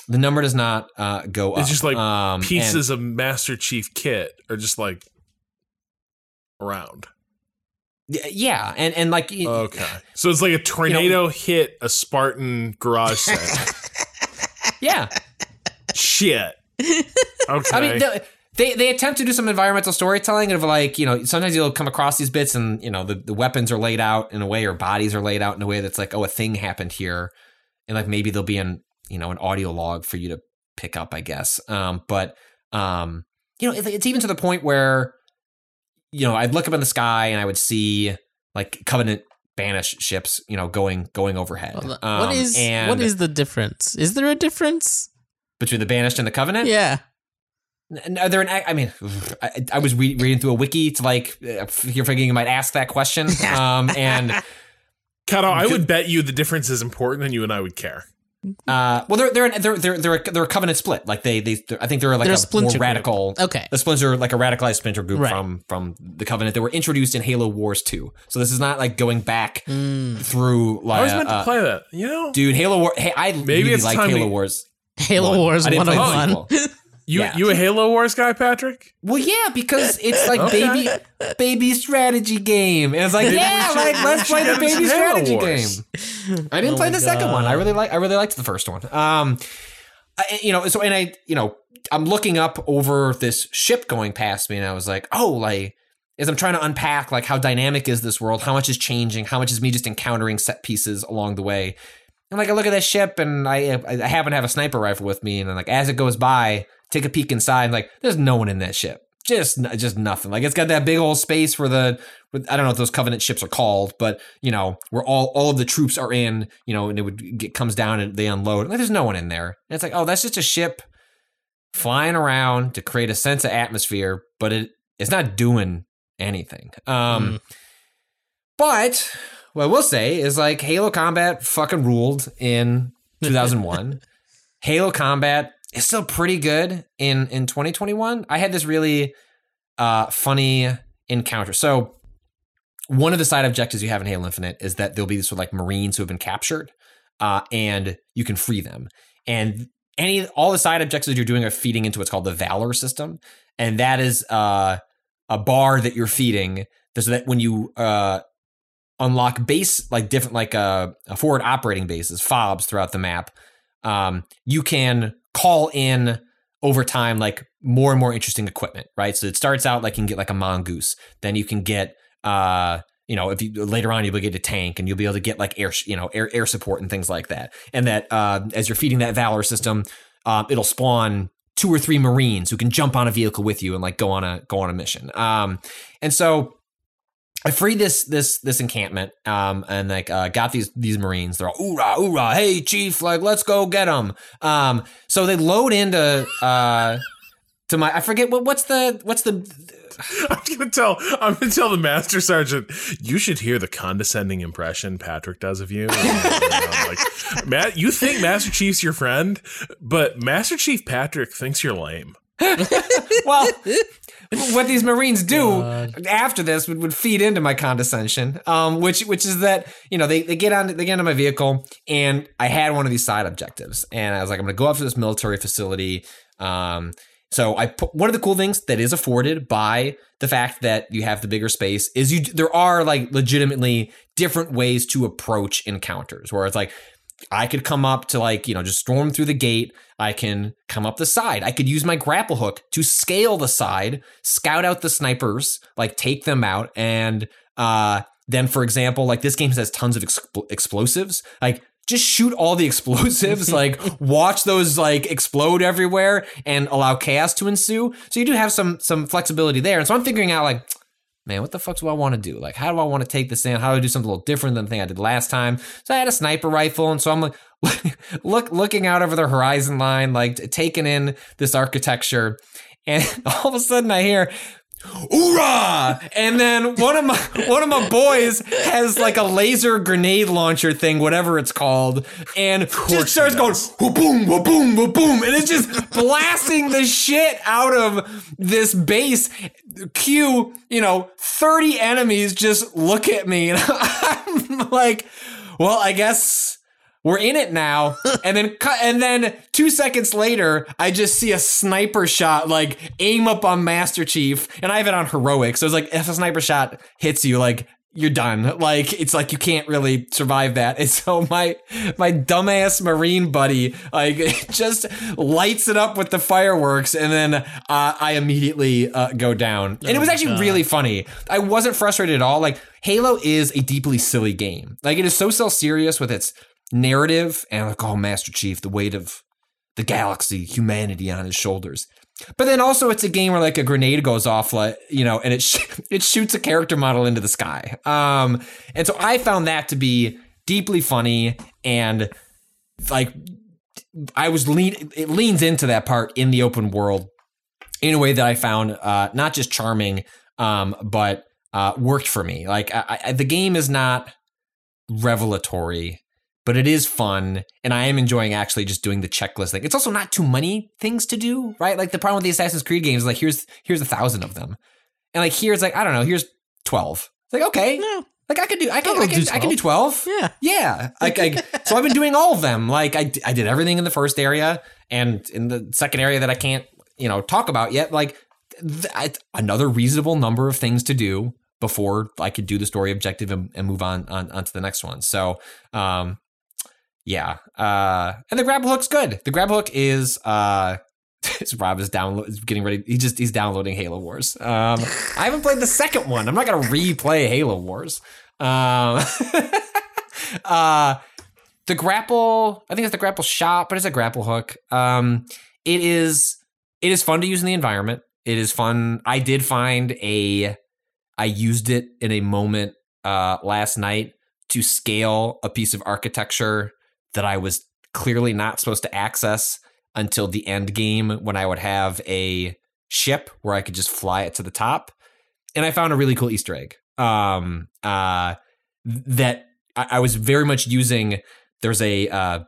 the number does not uh go up It's just like Um, and- pieces of Master Chief kit are just like around. Yeah and and like Okay, so it's like a tornado hit a Spartan garage set. yeah Shit. Okay. I mean, the, they they attempt to do some environmental storytelling of like you know sometimes you'll come across these bits and you know the, the weapons are laid out in a way or bodies are laid out in a way that's like oh a thing happened here and like maybe there'll be an you know an audio log for you to pick up I guess um but um you know it, it's even to the point where you know I'd look up in the sky and I would see like Covenant banished ships you know going going overhead Hold um, what is and what is the difference? Is there a difference? between the banished and the Covenant Yeah. N- Are there an? I mean, I, I was re- reading through a wiki to like, uh, you're thinking you might ask that question, um, and Cado, I would bet you the difference is important and you and I would care. Uh, well, they're they're they're they're they're a, they're a covenant split. Like they they I think they're like They're a a, splinter more group. radical. Okay. a splinter like a radicalized splinter group Right. from from the covenant. They were introduced in Halo Wars 2. So this is not like going back Mm. through I like was meant to uh, play that. You know, dude Halo War. Hey, I Maybe really it's like time Halo we- Wars. Halo one. Wars one didn't play the 101. sequel. You yeah. you a Halo Wars guy, Patrick? Well, yeah, because it's like Okay. baby baby strategy game, and it's like yeah, should- like let's play the baby some Halo strategy Wars. game. I didn't Oh play my the second one. I really like. I really liked the first one. Um, I, you know, so and I, you know, I'm looking up over this ship going past me, and I was like, oh, like as I'm trying to unpack like how dynamic is this world, how much is changing, how much is me just encountering set pieces along the way. And like I look at this ship, and I I happen to have a sniper rifle with me, and like as it goes by, take a peek inside, and like there's no one in that ship. Just just nothing. Like it's got that big old space for the I don't know what those covenant ships are called, but you know where all all of the troops are in. You know, and it would get comes down and they unload. Like there's no one in there. And it's like oh, that's just a ship flying around to create a sense of atmosphere, but it it's not doing anything. Um, but what I will say is like Halo Combat fucking ruled in 2001. Halo Combat is still pretty good in in 2021. I had this really uh funny encounter. So one of the side objectives you have in Halo Infinite is that there'll be sort of like Marines who have been captured, uh, and you can free them. And any all the side objectives you're doing are feeding into what's called the Valor system, and that is uh, a bar that you're feeding so that when you uh, unlock base like different like uh, forward operating bases fobs throughout the map um, you can call in over time like more and more interesting equipment right? So it starts out like you can get like a mongoose. Then you can get uh you know if you later on you'll get a tank and you'll be able to get like air you know air, air support and things like that. And that uh, as you're feeding that valor system um, it'll spawn two or three marines who can jump on a vehicle with you and like go on a go on a mission. Um, and so I freed this this this encampment, um, and like uh, got these these marines. They're all oorah oorah, hey chief, like let's go get them. Um, so they load into uh to my I forget what what's the what's the I'm gonna tell. I'm gonna tell the master sergeant. You should hear the condescending impression Patrick does of you. Like, Matt, you think Master Chief's your friend, but Master Chief Patrick thinks you're lame. well, what these Marines do after this would, would feed into my condescension, um, which which is that you know they, they get on they get into my vehicle and I had one of these side objectives and I was like I'm gonna go up to this military facility. Um, so I put one of the cool things that is afforded by the fact that you have the bigger space is you there are like legitimately different ways to approach encounters where it's like I could come up to like, you know, just storm through the gate. I can come up the side. I could use my grapple hook to scale the side, scout out the snipers, like take them out. And uh, then, for example, like this game has tons of expl- explosives. Like, just shoot all the explosives, like watch those like explode everywhere and allow chaos to ensue. So you do have some some flexibility there. And so I'm figuring out like, man, what the fuck do I want to do? Like, how do I want to take this in? How do I do something a little different than the thing I did last time? So I had a sniper rifle, and so I'm like, look, looking out over the horizon line, like taking in this architecture, and all of a sudden I hear. Hoorah! And then one of my one of my boys has like a laser grenade launcher thing, whatever it's called, and just starts going boom, boom, boom, and it's just blasting the shit out of this base. Cue, you know, thirty enemies just look at me, and I'm like, well, I guess we're in it now. And then cut and then two seconds later, I just see a sniper shot like aim up on Master Chief, and I have it on heroic. So it's like if a sniper shot hits you, like you're done. Like it's like you can't really survive that. And so my my dumbass marine buddy like just lights it up with the fireworks, and then uh, I immediately uh, go down. And it was actually really funny. I wasn't frustrated at all. Like Halo is a deeply silly game. Like it is so self serious with its narrative and like oh Master Chief, the weight of the galaxy, humanity on his shoulders. But then also it's a game where like a grenade goes off, like you know, and it sh- it shoots a character model into the sky. Um, and so I found that to be deeply funny and like I was lean. It leans into that part in the open world in a way that I found uh, not just charming, um, but uh, worked for me. Like I, I, the game is not revelatory but it is fun, and I am enjoying actually just doing the checklist thing. It's also not too many things to do, right? Like the problem with the Assassin's Creed games, is like here's here's a thousand of them, and like here's like I don't know, here's twelve. It's like okay, No. like I could do, I can, I'll can, do I can do twelve. Yeah. Yeah. Like, I, so I've been doing all of them. Like I, I did everything in the first area and in the second area that I can't, you know, talk about yet. Like th- another reasonable number of things to do before I could do the story objective and, and move on, on onto the next one. So, um, yeah. Uh, and the grapple hook's good. The grab hook is, uh, Rob is download is getting ready. He just he's downloading Halo Wars. Um, I haven't played the second one. I'm not gonna replay Halo Wars. Um, uh, the grapple. I think it's the grapple shot, but it's a grapple hook. Um, it is it is fun to use in the environment. It is fun. I did find a. I used it in a moment uh, last night to scale a piece of architecture that I was clearly not supposed to access until the end game when I would have a ship where I could just fly it to the top. And I found a really cool Easter egg. Um, uh, that I, I was very much using. There's a uh,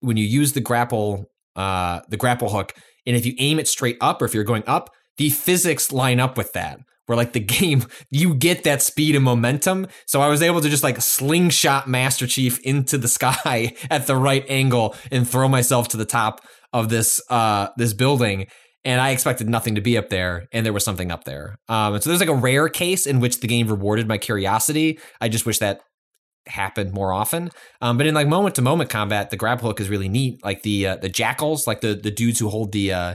when you use the grapple, uh, the grapple hook, and if you aim it straight up, or if you're going up, the physics line up with that. Where like the game, you get that speed and momentum. So I was able to just like slingshot Master Chief into the sky at the right angle and throw myself to the top of this uh this building. And I expected nothing to be up there, and there was something up there. Um, so there's like a rare case in which the game rewarded my curiosity. I just wish that happened more often. Um, but in like moment to moment combat, the grab hook is really neat. Like the uh, the jackals, like the the dudes who hold the uh,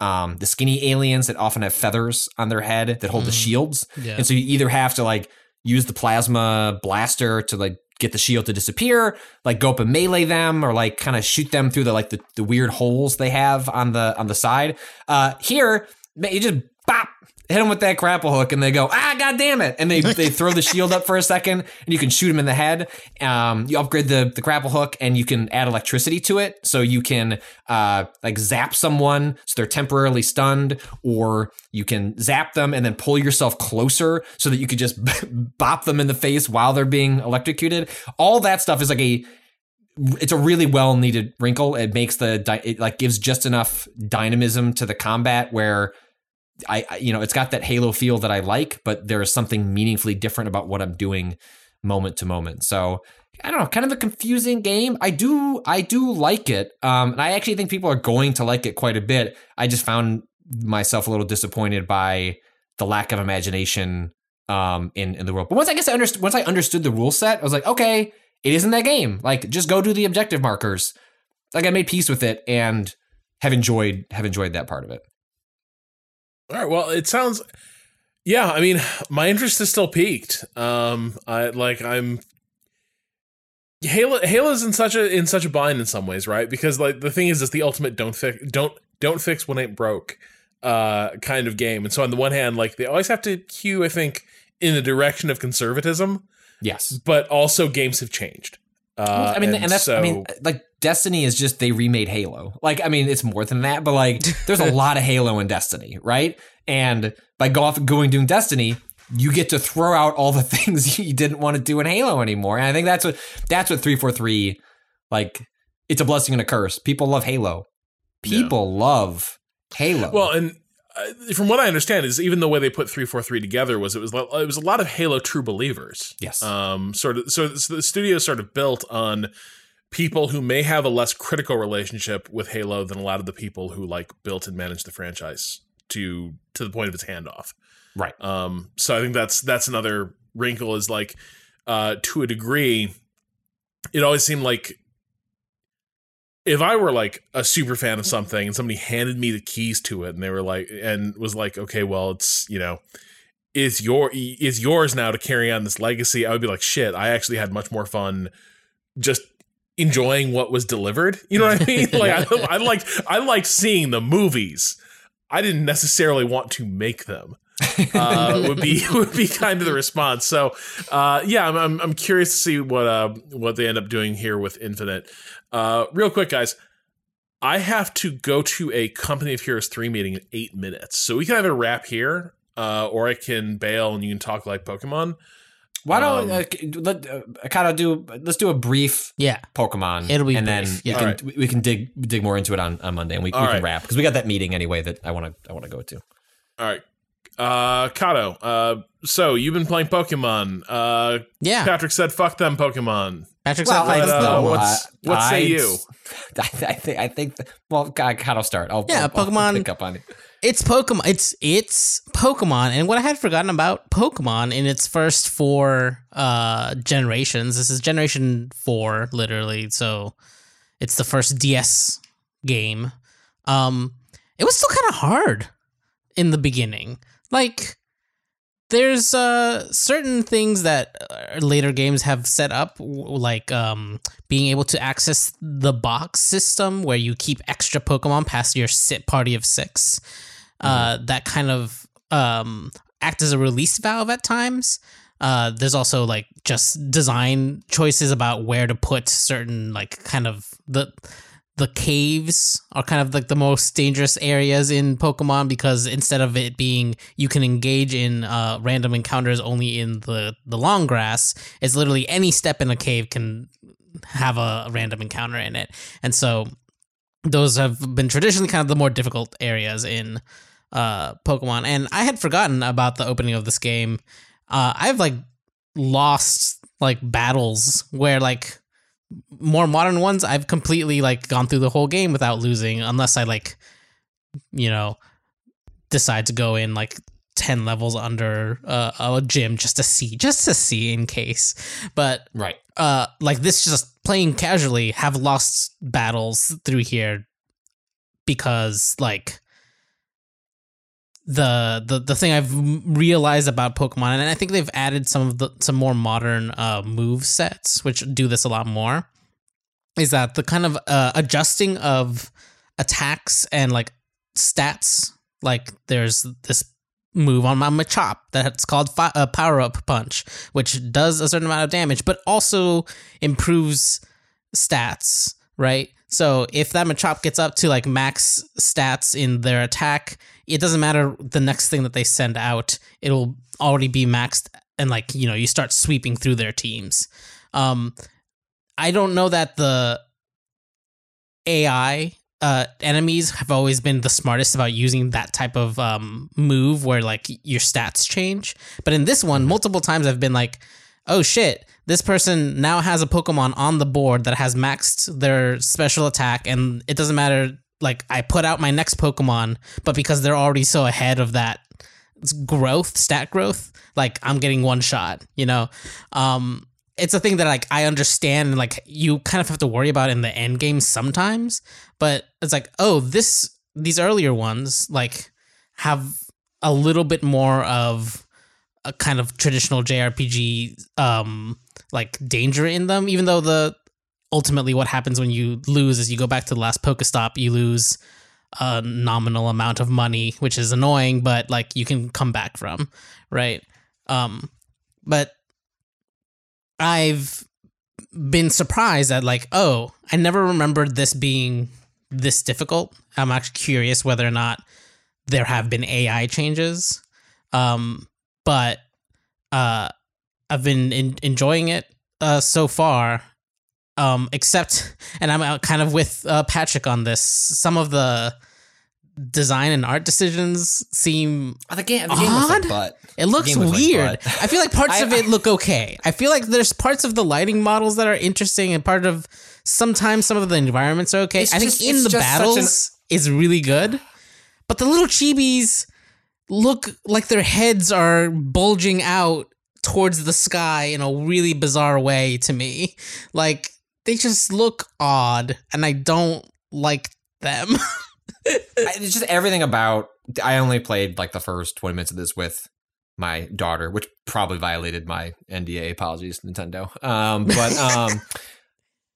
um, the skinny aliens that often have feathers on their head that hold the shields. Yeah. And so you either have to like use the plasma blaster to like get the shield to disappear, like go up and melee them, or like kind of shoot them through the like the, the weird holes they have on the on the side. Uh, here, you just bop. Hit them with that grapple hook, and they go, ah, god damn it! And they they throw the shield up for a second, and you can shoot them in the head. Um, you upgrade the the grapple hook, and you can add electricity to it, so you can uh like zap someone so they're temporarily stunned, or you can zap them and then pull yourself closer so that you could just bop them in the face while they're being electrocuted. All that stuff is like a it's a really well needed wrinkle. It makes the it like gives just enough dynamism to the combat where I, I you know it's got that Halo feel that I like, but there is something meaningfully different about what I'm doing moment to moment. So I don't know, kind of a confusing game. I do I do like it, um, and I actually think people are going to like it quite a bit. I just found myself a little disappointed by the lack of imagination um, in in the world. But once I guess I understood once I understood the rule set, I was like, okay, it isn't that game. Like just go do the objective markers. Like I made peace with it and have enjoyed have enjoyed that part of it. All right. Well, it sounds. Yeah, I mean, my interest is still piqued. Um, I like I'm. Halo Halo's in such a in such a bind in some ways, right? Because like the thing is, it's the ultimate don't fix don't don't fix what ain't broke, uh, kind of game. And so on the one hand, like they always have to cue, I think, in the direction of conservatism, Yes. but also games have changed. Uh, I mean, and, that's so, I mean, like Destiny is just they remade Halo. Like, I mean, it's more than that, but like, there's a lot of Halo in Destiny, right? And by go off going doing Destiny, you get to throw out all the things you didn't want to do in Halo anymore. And I think that's what that's what three four three, like, it's a blessing and a curse. People love Halo. People love Halo. Well, and from what I understand, is even the way they put three four three together was it was it was a lot of Halo true believers. Yes. Um. Sort of. So, so the studio sort of built on people who may have a less critical relationship with Halo than a lot of the people who like built and managed the franchise to to the point of its handoff. right. Um, so I think that's that's another wrinkle is like uh, to a degree, it always seemed like if I were like a super fan of something and somebody handed me the keys to it and they were like and was like, okay, well, it's you know, it's your it's yours now to carry on this legacy. I would be like, shit, I actually had much more fun just enjoying what was delivered. You know what I mean? Like I, I liked I liked seeing the movies. I didn't necessarily want to make them. uh, would be would be kind of the response. So, uh, yeah, I'm, I'm I'm curious to see what uh what they end up doing here with Infinite. Uh, real quick, guys, I have to go to a Company of Heroes three meeting in eight minutes, so we can either wrap here, uh, or I can bail and you can talk like Pokemon. Why don't Um, uh, let uh, kind of do? Let's do a brief Yeah. Pokemon. It'll be and then brief, we yeah. can Alright. we- we can dig dig more into it on, on Monday, and we, we can wrap because we got that meeting anyway that I want to I want to go to. All right. Uh, Cado, uh, so you've been playing Pokemon. Uh, Yeah. Patrick said, fuck them Pokemon. Patrick Well, said I But, like, uh, what's- what say I- you? I, I think I think well, God, I'll start. I'll, Yeah, I'll, I'll Pokemon- pick up on it. it's Pokemon. It's it's Pokemon, and what I had forgotten about Pokemon in its first four uh generations. This is generation four, literally. So it's the first DS game. Um, it was still kind of hard in the beginning. Like there's uh certain things that uh, later games have set up like um being able to access the box system where you keep extra pokemon past your sit party of 6 uh that kind of um act as a release valve at times. Uh there's also like just design choices about where to put certain like kind of the the caves are kind of like the most dangerous areas in Pokemon because instead of it being you can engage in uh, random encounters only in the the long grass, it's literally any step in a cave can have a, random encounter in it, and so those have been traditionally kind of the more difficult areas in uh, Pokemon. And I had forgotten about the opening of this game. Uh, I've like lost like battles where like more modern ones I've completely like gone through the whole game without losing unless I like you know decide to go in like 10 levels under uh, a gym just to see just to see in case but Right. uh like this just playing casually have lost battles through here because like the the the thing I've realized about Pokemon, and I think they've added some of the some more modern uh, move sets, which do this a lot more, is that the kind of uh, adjusting of attacks and like stats. Like there's this move on my Machop that's called fi- uh, Power Up Punch, which does a certain amount of damage, but also improves stats, right? So if that Machop gets up to like max stats in their attack, it doesn't matter the next thing that they send out, it'll already be maxed and like, you know, you start sweeping through their teams. Um I don't know that the AI uh enemies have always been the smartest about using that type of um move where like your stats change. But in this one, multiple times I've been like, oh shit, this person now has a Pokemon on the board that has maxed their special attack, and it doesn't matter. Like, I put out my next Pokemon, but because they're already so ahead of that growth, stat growth, like, I'm getting one shot, you know? Um, it's a thing that, like, I understand, and, like, you kind of have to worry about in the end game sometimes, but it's like, oh, this, these earlier ones, like, have a little bit more of a kind of traditional JRPG um like danger in them even though the ultimately what happens when you lose is you go back to the last Pokestop you lose a nominal amount of money which is annoying but like you can come back from right? Um but I've been surprised at like oh I never remembered this being this difficult. I'm actually curious whether or not there have been AI changes. Um but uh I've been in, enjoying it uh so far um except and I'm kind of with uh, Patrick on this some of the design and art decisions seem Oh, the game, the game Odd? like it looks was like weird. I feel like parts I- of it look okay. I feel like there's parts of the lighting models that are interesting, and part of sometimes some of the environments are okay. It's I just- think in the such an- battles is really good, but the little chibis look like their heads are bulging out towards the sky in a really bizarre way to me. Like they just look odd, and I don't like them. It's just everything about. I only played like the first twenty minutes of this with my daughter, which probably violated my NDA. Apologies, Nintendo. Um, but um,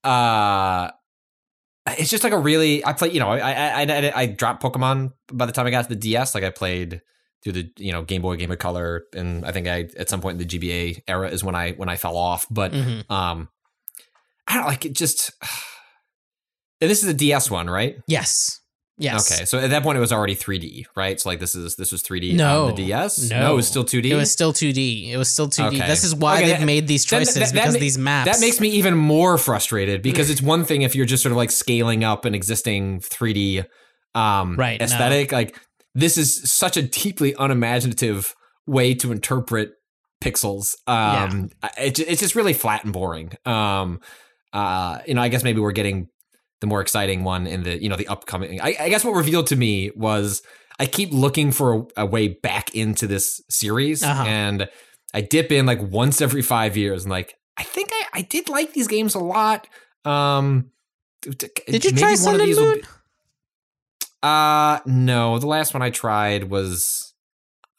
uh, it's just like a really. I play. You know, I I I, I dropped Pokemon by the time I got to the DS. Like I played through the you know Game Boy, Game of Color, and I think I at some point in the GBA era is when I when I fell off. But Mhm. um, I don't like it. Just and this is a DS one, right? Yes. Yes. Okay, so at that point it was already 3D, right? So like this is this was 3D No. on the DS. No. it was still 2D. It was still 2D. It was still 2D. Okay. This is why Okay, they've that- made these choices that- that because ma- these maps. That makes me even more frustrated because it's one thing if you're just sort of like scaling up an existing 3D um, Right, no. aesthetic. Like this is such a deeply unimaginative way to interpret pixels. Um, I- it, it's just really flat and boring. Um, uh, you know, I guess maybe we're getting the more exciting one in the you know the upcoming. I, I guess what revealed to me was I keep looking for a, a way back into this series, Uh-huh. and I dip in like once every five years, and like I think I, I did like these games a lot. Um, Did you try Sun and Moon? Uh, no. The last one I tried was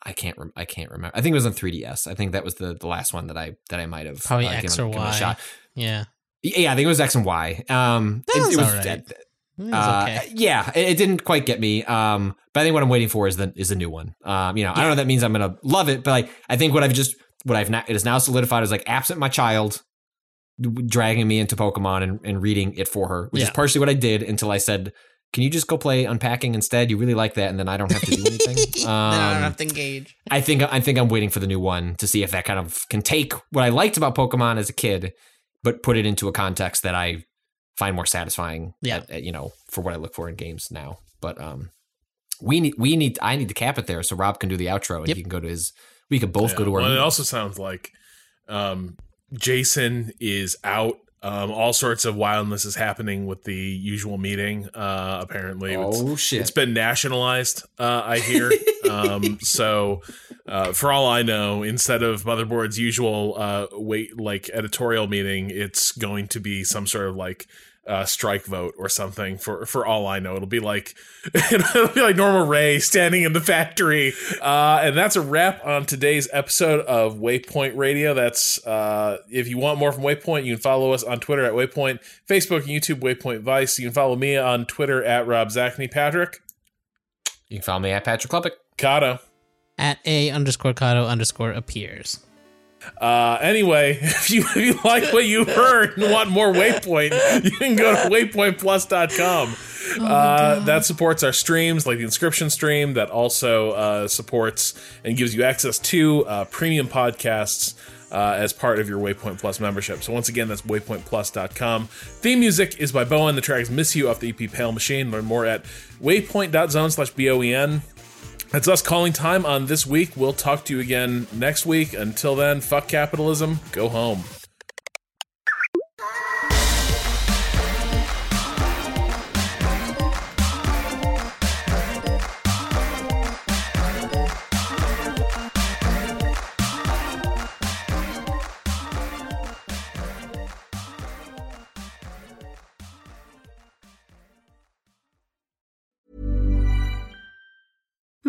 I can't rem- I can't remember. I think it was on 3DS. I think that was the the last one that I that I might have Probably uh, X given- or Y. shot. Yeah. Yeah, I think it was X and Y. Um, That it, was it was alright. uh, uh, okay. yeah, it, it didn't quite get me. Um, but I think what I'm waiting for is the is a new one. Um, you know, I don't know if that means I'm gonna love it, but like I think what I've just what I've not it is now solidified is like absent my child dragging me into Pokemon and, and reading it for her, which is partially what I did until I said, "Can you just go play unpacking instead? You really like that, and then I don't have to do anything." then I don't Um, have to engage. I think I think I'm waiting for the new one to see if that kind of can take what I liked about Pokemon as a kid, but put it into a context that I find more satisfying. Yeah. at- at, you know, for what I look for in games now. But um, we need we need I need to cap it there so Rob can do the outro and Yep. he can go to his. We could both go to our. Well, it also sounds like um, Jason is out. Um, all sorts of wildness is happening with the usual meeting. Uh, apparently, It's- oh shit! It's been nationalized, uh, I hear. um, so, uh, for all I know, instead of Motherboard's usual uh, wait like editorial meeting, it's going to be some sort of like uh, strike vote or something. For for all I know, it'll be like it'll be like Norma Rae standing in the factory. Uh, and that's a wrap on today's episode of Waypoint Radio. That's uh, if you want more from Waypoint, you can follow us on Twitter at Waypoint, Facebook and YouTube Waypoint Vice. You can follow me on Twitter at Rob Zacny Patrick. you can follow me at Patrick Klepek. Cado. At A underscore Cado underscore appears. Uh, anyway, if you, if you like what you heard and want more Waypoint, you can go to waypointplus.com. uh, that supports our streams, like the inscription stream, that also uh, supports and gives you access to uh, premium podcasts. Uh, as part of your Waypoint Plus membership. So once again, that's waypointplus.com. Theme music is by Boen. The track is Miss You off the EP Pale Machine. Learn more at waypoint.zone slash B-O-E-N. That's us calling time on this week. We'll talk to you again next week. Until then, fuck capitalism. Go home.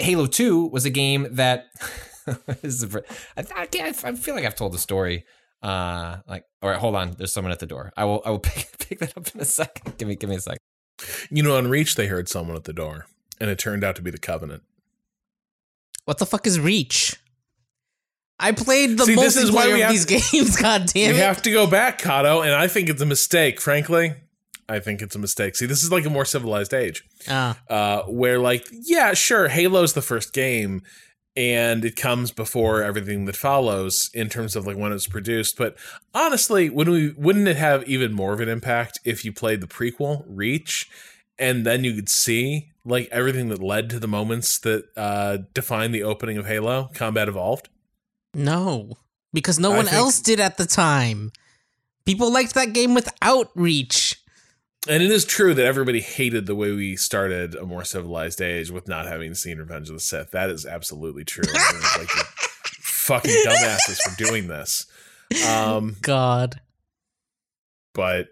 Halo 2 was a game that this is a, I, I, can't- I feel like I've told the story. Uh, like, all right, hold on. There's someone at the door. I will, I will pick, pick that up in a second. Give me, give me a second. You know, on Reach, they heard someone at the door, and it turned out to be the Covenant. What the fuck is Reach? I played the See, this is why multiplayer we of have- these games. God damn you it! have to go back, Cado, and I think it's a mistake, frankly. I think it's a mistake. See, this is like a more civilized age. Ah, uh, where like yeah sure halo's the first game and it comes before everything that follows in terms of like when it's produced but honestly wouldn't we wouldn't it have even more of an impact if you played the prequel reach and then you could see like everything that led to the moments that uh define the opening of halo combat evolved no, because no I one think- else did at the time. People liked that game without Reach. And it is true that everybody hated the way we started a more civilized age with not having seen Revenge of the Sith. That is absolutely true. Everyone's like, fucking dumbasses for doing this. Um, God, but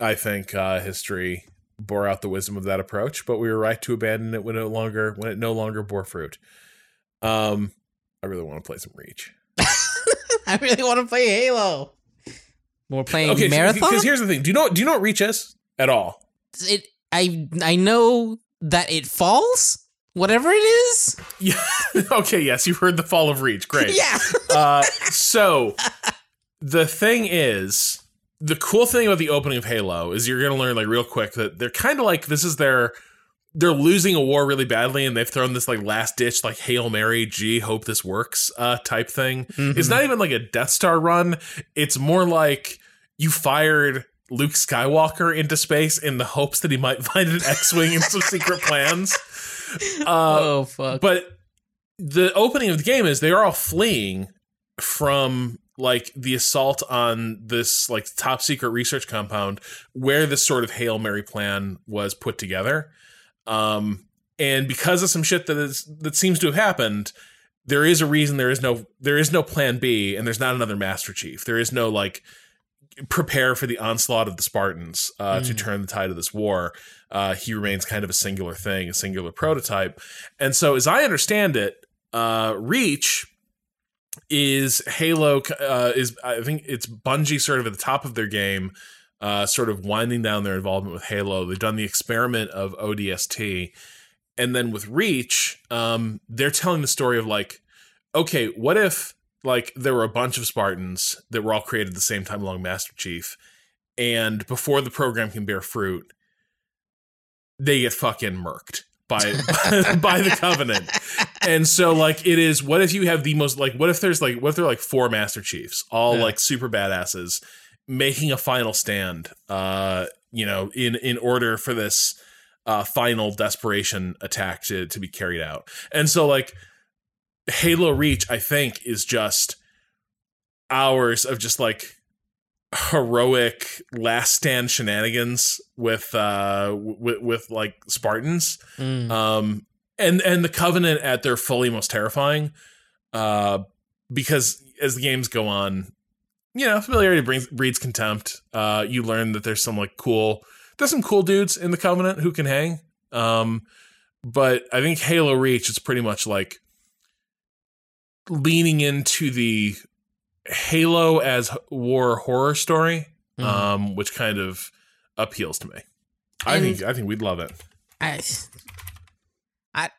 I think uh, history bore out the wisdom of that approach, but we were right to abandon it when it no longer when it no longer bore fruit. Um, I really want to play some Reach. I really want to play Halo. We're playing Okay, marathon. because here's the thing: do you know do you know what Reach is at all? it, I I know that it falls. Whatever it is. Yeah. okay. Yes, you heard the fall of Reach. Great. Yeah. Uh, so the thing is, the cool thing about the opening of Halo is you're going to learn like real quick that they're kind of like this is their they're losing a war really badly and they've thrown this like last ditch like hail mary gee hope this works uh type thing it's not even like a death star run it's more like you fired luke skywalker into space in the hopes that he might find an x-wing and some secret plans. Uh oh fuck. but the opening of the game is they are all fleeing from like the assault on this like top secret research compound where this sort of hail mary plan was put together. Um and because of some shit that is that seems to have happened there is a reason there is no there is no plan b and there's not another master chief. There is no like prepare for the onslaught of the spartans uh, to turn the tide of this war. Uh, he remains kind of a singular thing a singular prototype. And so as i understand it uh, reach is halo uh, is i think it's bungie sort of at the top of their game uh, sort of winding down their involvement with halo. They've done the experiment of odst and then with reach um, they're telling the story of like okay what if like there were a bunch of spartans that were all created at the same time along master chief and before the program can bear fruit they get fucking murked by by the covenant and so like it is what if you have the most like what if there's like what if there are like four master chiefs all Yeah. like super badasses making a final stand uh you know in in order for this uh final desperation attack to to be carried out and so like halo reach i think is just hours of just like heroic last stand shenanigans with uh with, with like spartans. Mm. um and and the covenant at their fully most terrifying uh because as the games go on you know familiarity brings breeds contempt. Uh you learn that there's some like cool there's some cool dudes in the covenant who can hang. Um but i think halo reach is pretty much like leaning into the halo as war horror story Mhm. um which kind of appeals to me i And- think i think we'd love it I, I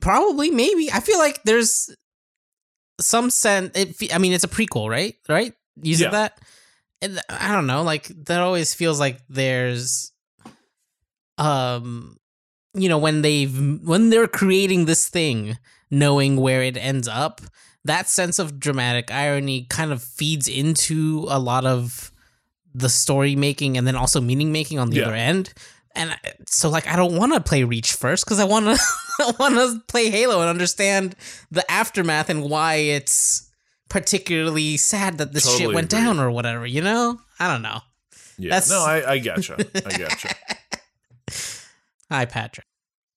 probably maybe. I feel like there's some sense. It, I mean, it's a prequel, right? Right? You said Yeah. that. And I don't know. Like that always feels like there's, um, you know, when they've when they're creating this thing, knowing where it ends up, that sense of dramatic irony kind of feeds into a lot of the story making and then also meaning making on the Yeah. other end. And so, like, I don't want to play Reach first because I want to, want to play Halo and understand the aftermath and why it's particularly sad that this shit went agree. down or whatever. You know, I don't know. Yeah, That's- no, I, I gotcha. I gotcha. Hi, Patrick.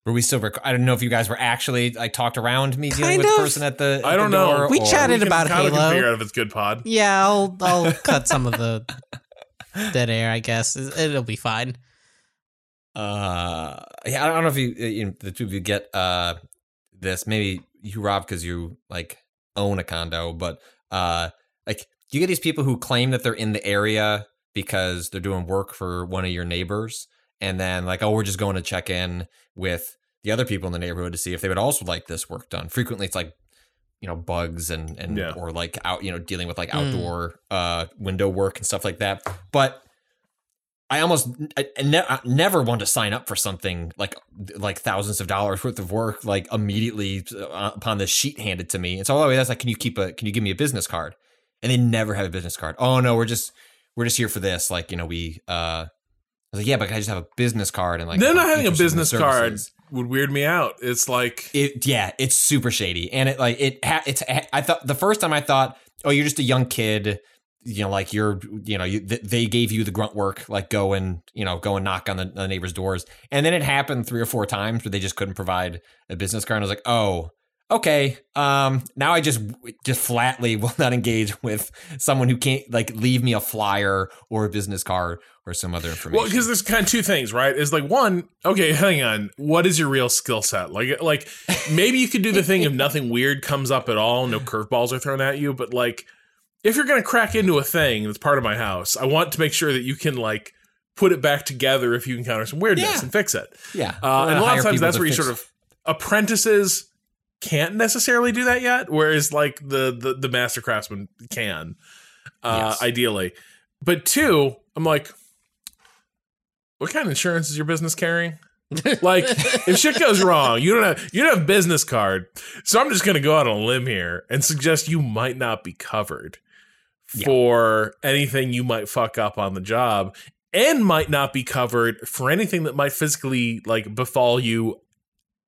Were we still? Rec- I don't know if you guys were actually like talked around me dealing Kind with the of. person at the. I don't the know. door, We chatted can- about kinda can Halo. figure out if it's good pod. Yeah, I'll I'll cut some of the dead air. I guess it'll be fine. Uh, yeah, I don't know if you, uh, you know, the two of you get uh this. Maybe you, Rob, because you like own a condo, but uh, like you get these people who claim that they're in the area because they're doing work for one of your neighbors, and then like, oh, we're just going to check in with the other people in the neighborhood to see if they would also like this work done. Frequently, it's like you know bugs and and Yeah. or like out you know dealing with like Mm. outdoor uh window work and stuff like that but I almost I, I ne- I never want to sign up for something like like thousands of dollars worth of work like immediately uh, upon the sheet handed to me. And so all the way that's like, can you keep a can you give me a business card? And they never have a business card. Oh no, we're just we're just here for this. Like you know we. uh I was like, yeah, but I just have a business card and like Them I'm not having a interested in the business card would weird me out. It's like It yeah, it's super shady, and it like it. Ha- it's I thought the first time I thought, oh, you're just a young kid, you know, like you're you know you, th- they gave you the grunt work, like go and you know go and knock on the, the neighbors' doors, and then it happened three or four times where they just couldn't provide a business card. And I was like, oh. Okay. Um. Now I just just flatly will not engage with someone who can't like leave me a flyer or a business card or some other information. Well, because there's kind of two things, right? Is like one, okay, hang on, what is your real skill set? Like, like maybe you could do the thing if nothing weird comes up at all, no curveballs are thrown at you, but like if you're gonna crack into a thing that's part of my house, I want to make sure that you can like put it back together if you encounter some weirdness Yeah. and fix it. yeah, Uh, and a lot of times that's where you sort of apprentices can't necessarily do that yet, whereas like the the, the master craftsman can, uh, Yes. ideally. But two, I'm like, what kind of insurance is your business carrying? like, if shit goes wrong, you don't have you don't have a business card, so I'm just gonna go out on a limb here and suggest you might not be covered for anything you might fuck up on the job and might not be covered for anything that might physically like befall you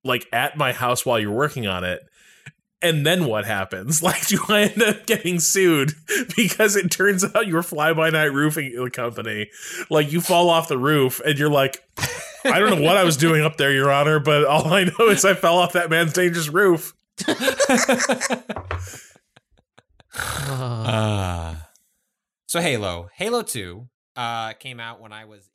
like at my house while you're working on it and then what happens? Like do i end up getting sued because it turns out you're fly by night roofing company like you fall off the roof and you're like i don't know what i was doing up there your honor but all i know is i fell off that man's dangerous roof. Uh, so Halo, Halo Two, uh, came out when I was